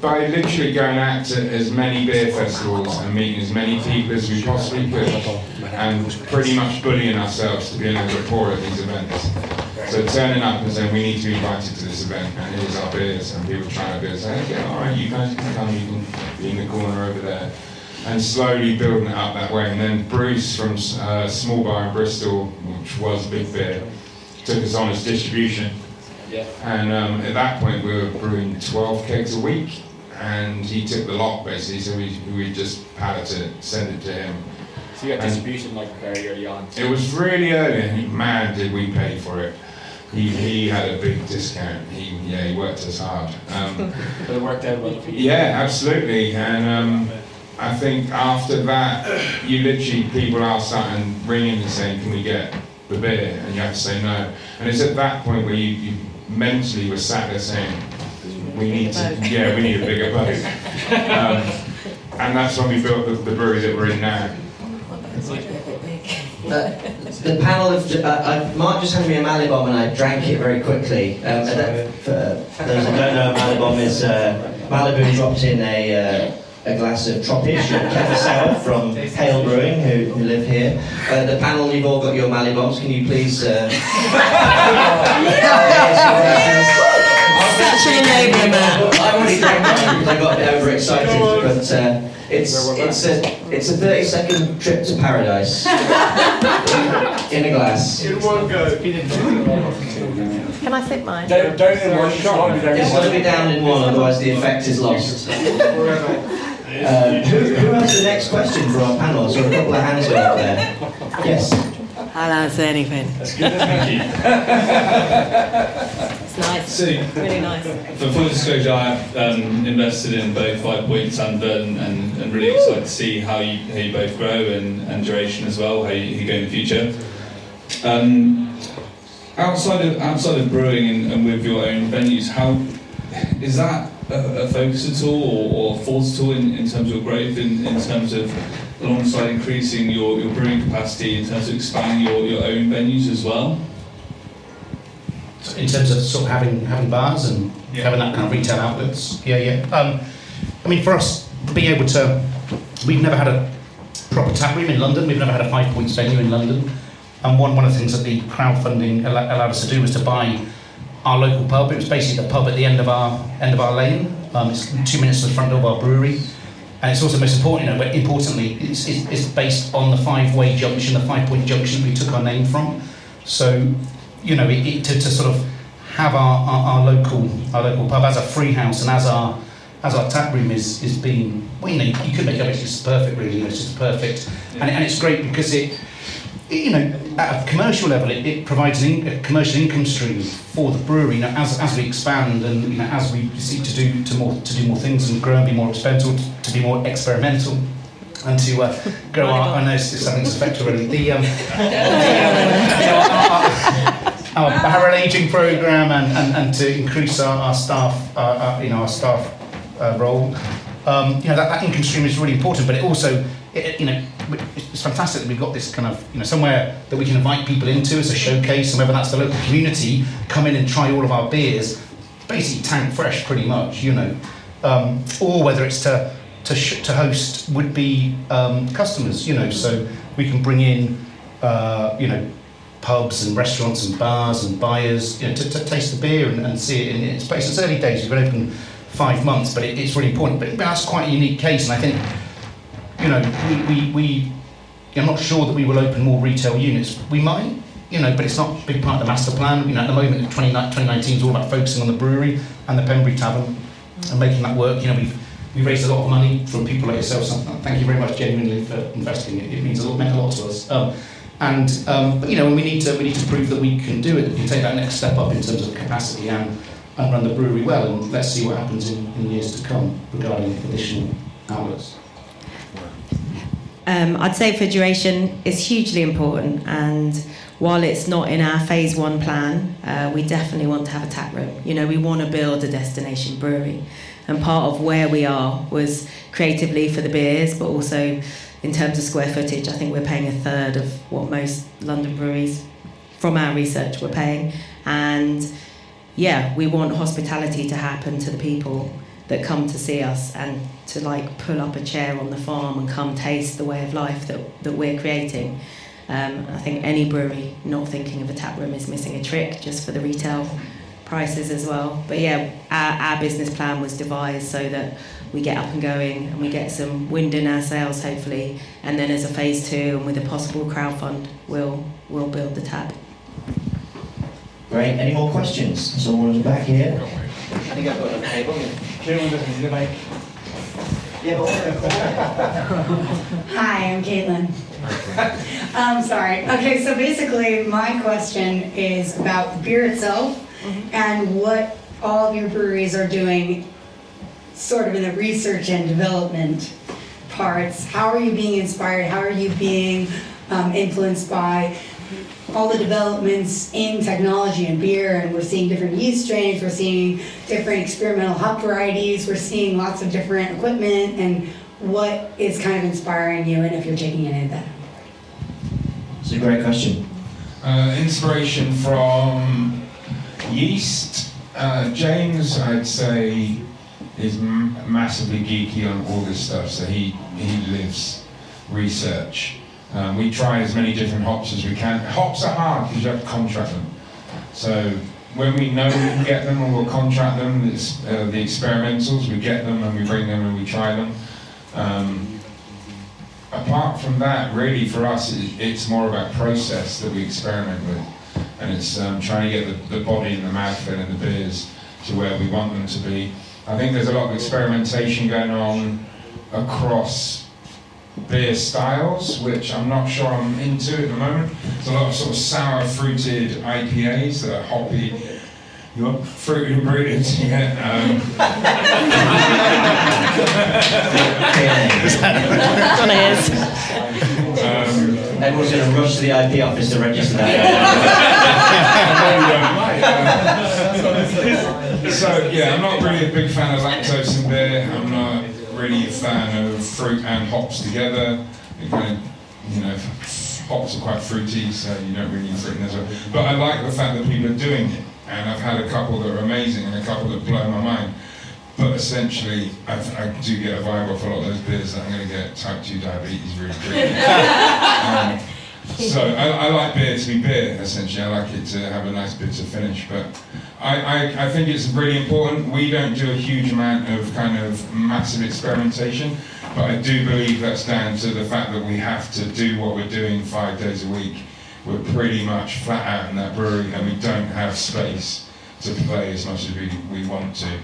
By literally going out to as many beer festivals and meeting as many people as we possibly could, and pretty much bullying ourselves to be able to pour at these events. So turning up and saying we need to be invited to this event, and here's our beers, and people trying our beers, saying, okay, all right, you guys can come, you can be in the corner over there, and slowly building it up that way. And then Bruce from uh, Small Bar in Bristol, which was Big Beer, took us on as distribution. Yeah. And um, at that point, we were brewing 12 kegs a week, and he took the lot basically. So we we just palleted it, send it to him. So you got And- distribution like very early on. It was really early, and man, did we pay for it. He, he had a big discount. He yeah, he worked us hard. Um, <laughs> But it worked out well for you. yeah, absolutely. And um, I think after that, you literally people are starting ringing and saying, "Can we get the beer?" And you have to say no. And it's at that point where you, you mentally we were sat there saying, "We need to, yeah, we need a bigger boat." <laughs> Um, and that's when we built the, the brewery that we're in now. Uh, the panel of uh, uh, Mark just handed me a Mali-Bomb and I drank it very quickly. Um, that- for those that don't know, Mali-Bomb is uh, Malibu dropped in a, uh, a glass of Tropish or Kefir Sour from Hale Brewing, who, who live here. Uh, the panel, you've all got your Mali-Bombs. Can you please? Uh, Such an enabler, man. I already drank mine because I got a bit overexcited, but uh, it's it's a it's a 30 second trip to paradise <laughs> in a glass. In one go. Can I sip mine? Don't, don't in one shot. It's got to be down in one, otherwise the effect is lost. Um, who, who has the next question for our panel? So a couple of hands go up there. Yes. I'll answer anything. That's good. Thank you. <laughs> It's nice. So, Really nice. for full disclosure, I have um, invested in both Five Points and Verdant, and, and really excited to see how you, how you both grow and, and duration as well, how you, you go in the future. Um, outside of outside of brewing and, and with your own venues, how is that a, a focus at all or, or thoughts at all in, in terms of your growth, in, in terms of alongside increasing your, your brewing capacity, in terms of expanding your, your own venues as well? in terms of sort of having having bars and Yeah. having that kind of retail outlets. Yeah, yeah. Um, I mean, for us, being able to, we've never had a proper tap room in London. We've never had a five points venue in London. And one, one of the things that the crowdfunding allowed us to do was to buy our local pub. It was basically the pub at the end of our end of our lane. Um, it's two minutes to the front door of our brewery. And it's also most important, you know, but importantly, it's, it's, it's based on the five-way junction, the five-point junction we took our name from. So, you know, it, it, to, to sort of have our, our, our local our local pub as a free house and as our as our tap room is is being well, you know, you could make it it's just perfect really, you know, it's just perfect. And, and it's great because it, it, you know, at a commercial level, it, it provides in, a commercial income stream for the brewery. Know, as, as we expand and you know, as we seek to do to more to do more things and grow and be more experimental, to be more experimental, and to uh, grow our. I know it's, something to affect already. The um, our barrel aging program and, and, and to increase our, our staff, our, our, you know, our staff uh, role. Um, you know, that, that income stream is really important, but it also, you know, it's fantastic that we've got this kind of, you know, somewhere that we can invite people into as a showcase, and whether that's the local community, come in and try all of our beers, basically tank fresh pretty much, you know, um, or whether it's to, to, sh- to host would-be um, customers, you know, so we can bring in, uh, you know, pubs and restaurants and bars and buyers, you know, to, to taste the beer and, and see it in its place. It's early days, we've been open five months, but it, it's really important. But that's quite a unique case, and I think, you know, we, we, we I'm not sure that we will open more retail units. We might, you know, but it's not a big part of the master plan. You know, at the moment, 20, 2019 is all about focusing on the brewery and the Pembury Tavern and making that work. You know, we've we raised a lot of money from people like yourself. So thank you very much, genuinely, for investing. It, it means a lot, meant a lot to us. Um, and um, but you know, we need to we need to prove that we can do it. We can take that next step up in terms of capacity and, and run the brewery well. And let's see what happens in, in years to come regarding additional outlets. Um, I'd say for duration is hugely important, and while it's not in our phase one plan, uh, we definitely want to have a tap room. You know, we want to build a destination brewery, and part of where we are was creatively for the beers, but also in terms of square footage. I think we're paying a third of what most London breweries, from our research, were paying, and yeah, we want hospitality to happen to the people that come to see us and to like pull up a chair on the farm and come taste the way of life that, that we're creating. Um, I think any brewery not thinking of a tap room is missing a trick just for the retail prices as well. But yeah, our, our business plan was devised so that we get up and going and we get some wind in our sails hopefully and then as a phase two and with a possible crowd fund we'll, we'll build the tap. Great. Any more questions? Someone's back here. I think I've got a table. Anyone doesn't need a mic. Yeah, Hi, I'm Caitlin. I'm sorry. Okay, so basically, my question is about the beer itself and what all of your breweries are doing, sort of in the research and development parts. How are you being inspired? How are you being um, influenced by all the developments in technology and beer? And we're seeing different yeast strains, we're seeing different experimental hop varieties, we're seeing lots of different equipment, and what is kind of inspiring you, and if you're taking any of that? It's a great question. Uh, inspiration from yeast. Uh, James, I'd say, is m- massively geeky on all this stuff, so he, he lives research. Um, we try as many different hops as we can. Hops are hard because you have to contract them. So when we know we can get them and we'll contract them, it's, uh, the experimentals, we get them and we bring them and we try them. Um, apart from that, really for us, it, it's more about process that we experiment with. And it's um, trying to get the, the body and the mouthfeel and the beers to where we want them to be. I think there's a lot of experimentation going on across beer styles, which I'm not sure I'm into at the moment. There's a lot of sort of sour fruited IPAs that are hoppy. You want fruit ingredients? <laughs> Yeah. Um, um, Everyone's going to rush to the IP office to register that. <laughs> so yeah, I'm not really a big fan of lactose in beer. I'm not really a fan of fruit and hops together. It kind of, you know, hops are quite fruity, so you don't really need fruit in there. But I like the fact that people are doing it, and I've had a couple that are amazing and a couple that blow my mind. But essentially, I've, i do get a vibe off a lot of those beers that I'm going to get type 2 diabetes really quickly. <laughs> um, <laughs> so I, I, like beer to be beer, essentially. I like it to have a nice bit bitter finish. But I, I, I, think it's really important. We don't do a huge amount of kind of massive experimentation, but I do believe that's down to the fact that we have to do what we're doing five days a week. We're pretty much flat out in that brewery and we don't have space to play as much as we, we want to.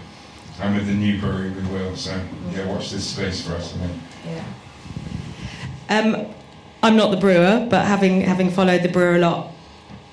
And with the new brewery, we will. So, yeah, watch this space for us, I think. Yeah. Um, I'm not the brewer, but having having followed the brewer a lot,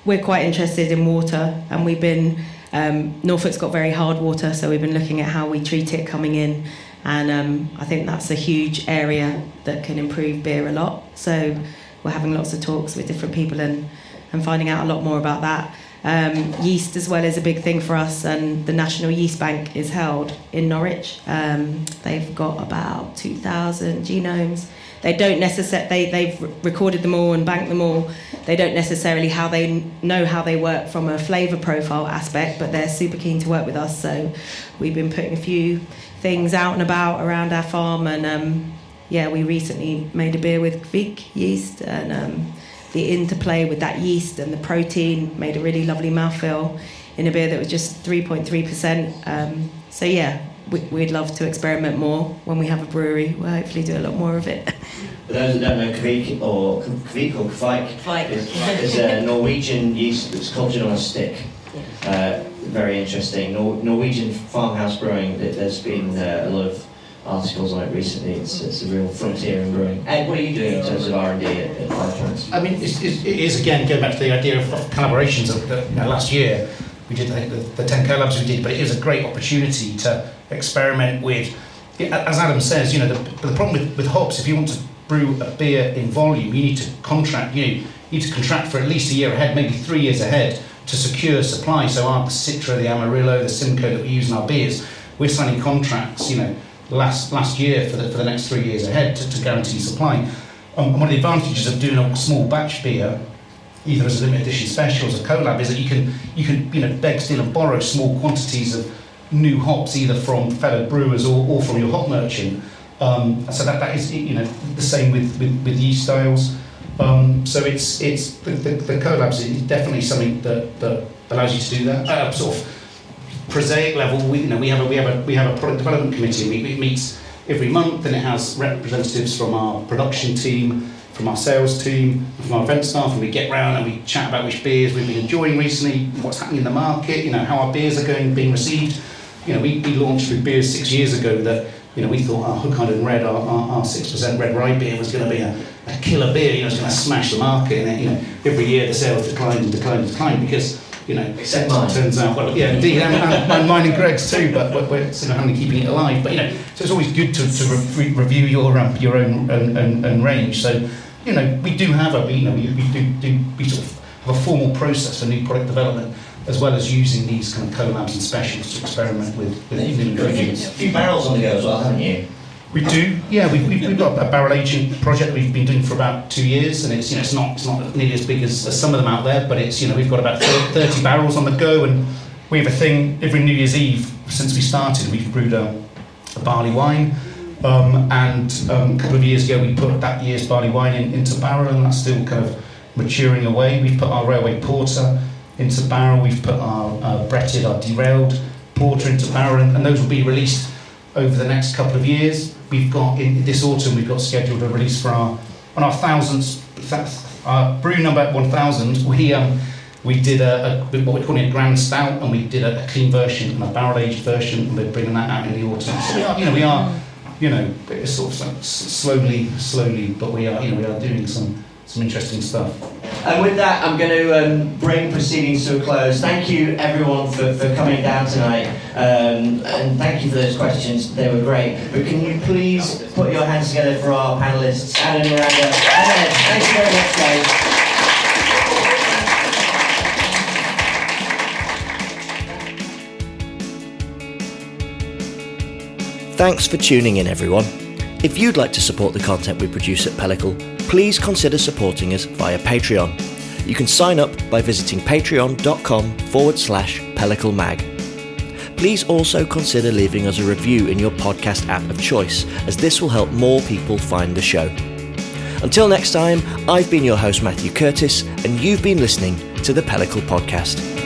we're quite interested in water, and we've been um, Norfolk's got very hard water, so we've been looking at how we treat it coming in, and um, I think that's a huge area that can improve beer a lot. So we're having lots of talks with different people and and finding out a lot more about that. Um, yeast as well is a big thing for us, and the National Yeast Bank is held in Norwich. Um, they've got about 2,000 genomes they don't necessarily they, they've recorded them all and banked them all. They don't necessarily how they know how they work from a flavor profile aspect but they're super keen to work with us. So we've been putting a few things out and about around our farm and um, yeah we recently made a beer with Kveik yeast and um, the interplay with that yeast and the protein made a really lovely mouthfeel in a beer that was just 3.3% um, so yeah we'd love to experiment more when we have a brewery. We'll hopefully do a lot more of it. For those that don't know, kvik or Kveik or Kveik is, is a Norwegian yeast that's cultured on a stick. Uh, very interesting. Nor- Norwegian farmhouse brewing. There's been uh, a lot of articles on it recently. It's, it's a real frontier in brewing. Ed, what are you doing in terms of R and D at, at Five Points? I mean, it's, it's, it is again going back to the idea of, of collaborations. Of the, you know, last year we did I think the, the 10 collabs we did, but it is a great opportunity to experiment with. As Adam says, you know, the, the problem with, with hops, if you want to brew a beer in volume, you need to contract, you, know, you need to contract for at least a year ahead, maybe three years ahead, to secure supply. So our the Citra, the Amarillo, the Simcoe that we use in our beers, we're signing contracts, you know, last last year for the, for the next three years ahead to, to guarantee supply. And one of the advantages of doing a small batch beer, either as a limited edition special or as a collab, is that you can you can you know beg, steal, and borrow small quantities of new hops either from fellow brewers or, or from your hop merchant. Um, so that, that is you know the same with, with, with yeast styles. Um, so it's it's the, the, the collabs is definitely something that, that allows you to do that at a sort of prosaic level. We you know we have a we have a we have a product development committee. We, it meets every month and it has representatives from our production team, from our sales team, from our event staff, and we get round and we chat about which beers we've been enjoying recently, what's happening in the market, you know how our beers are going being received you know, we, we launched with beer six years ago that, you know, we thought our oh, Hook Red, our, our, our 6% red rye beer was going to be a, a killer beer, you know, it's going to smash the market. And, you know, every year the sales declined and declined and declined because, you know, except mine. turns out, well, yeah, indeed, and, and, mine and Greg's too, but, but we're sort of only keeping it alive. But, you know, so it's always good to, to re- review your, um, your own, own, own, own range. So, you know, we do have a, you know, we, we do, do we sort of have a formal process for new product development as well as using these kind of collabs and specials to experiment with, with new ingredients. A few barrels on the go as well, haven't you? We do, yeah. We've, we've, we've got a barrel aging project we've been doing for about two years, and it's you know it's not it's not nearly as big as, as some of them out there, but it's you know we've got about 30 barrels on the go, and we have a thing every New Year's Eve since we started. We've brewed a, a barley wine, um, and um, a couple of years ago we put that year's barley wine in, into barrel, and that's still kind of maturing away. We've put our railway porter into barrel. We've put our uh, bretted, our derailed porter into barrel, and, and, those will be released over the next couple of years. We've got in this autumn we've got scheduled a release for our on our thousands, our brew number one thousand. We um we did a, a what we're calling a grand stout, and we did a, a clean version and a barrel aged version, and we're bringing that out in the autumn. So we are, you know, we are, you know, sort of slowly, slowly, but we are, you know, we are doing some some interesting stuff. And with that, I'm going to um, bring proceedings to a close. Thank you, everyone, for, for coming down tonight. Um, and thank you for those questions, they were great. But can you please put your hands together for our panelists, Adam, Miranda, and Ed. Thank you very much, guys. Thanks for tuning in, everyone. If you'd like to support the content we produce at Pellicle, please consider supporting us via Patreon. You can sign up by visiting patreon.com forward slash Pellicle Mag. Please also consider leaving us a review in your podcast app of choice, as this will help more people find the show. Until next time, I've been your host, Matthew Curtis, and you've been listening to the Pellicle Podcast.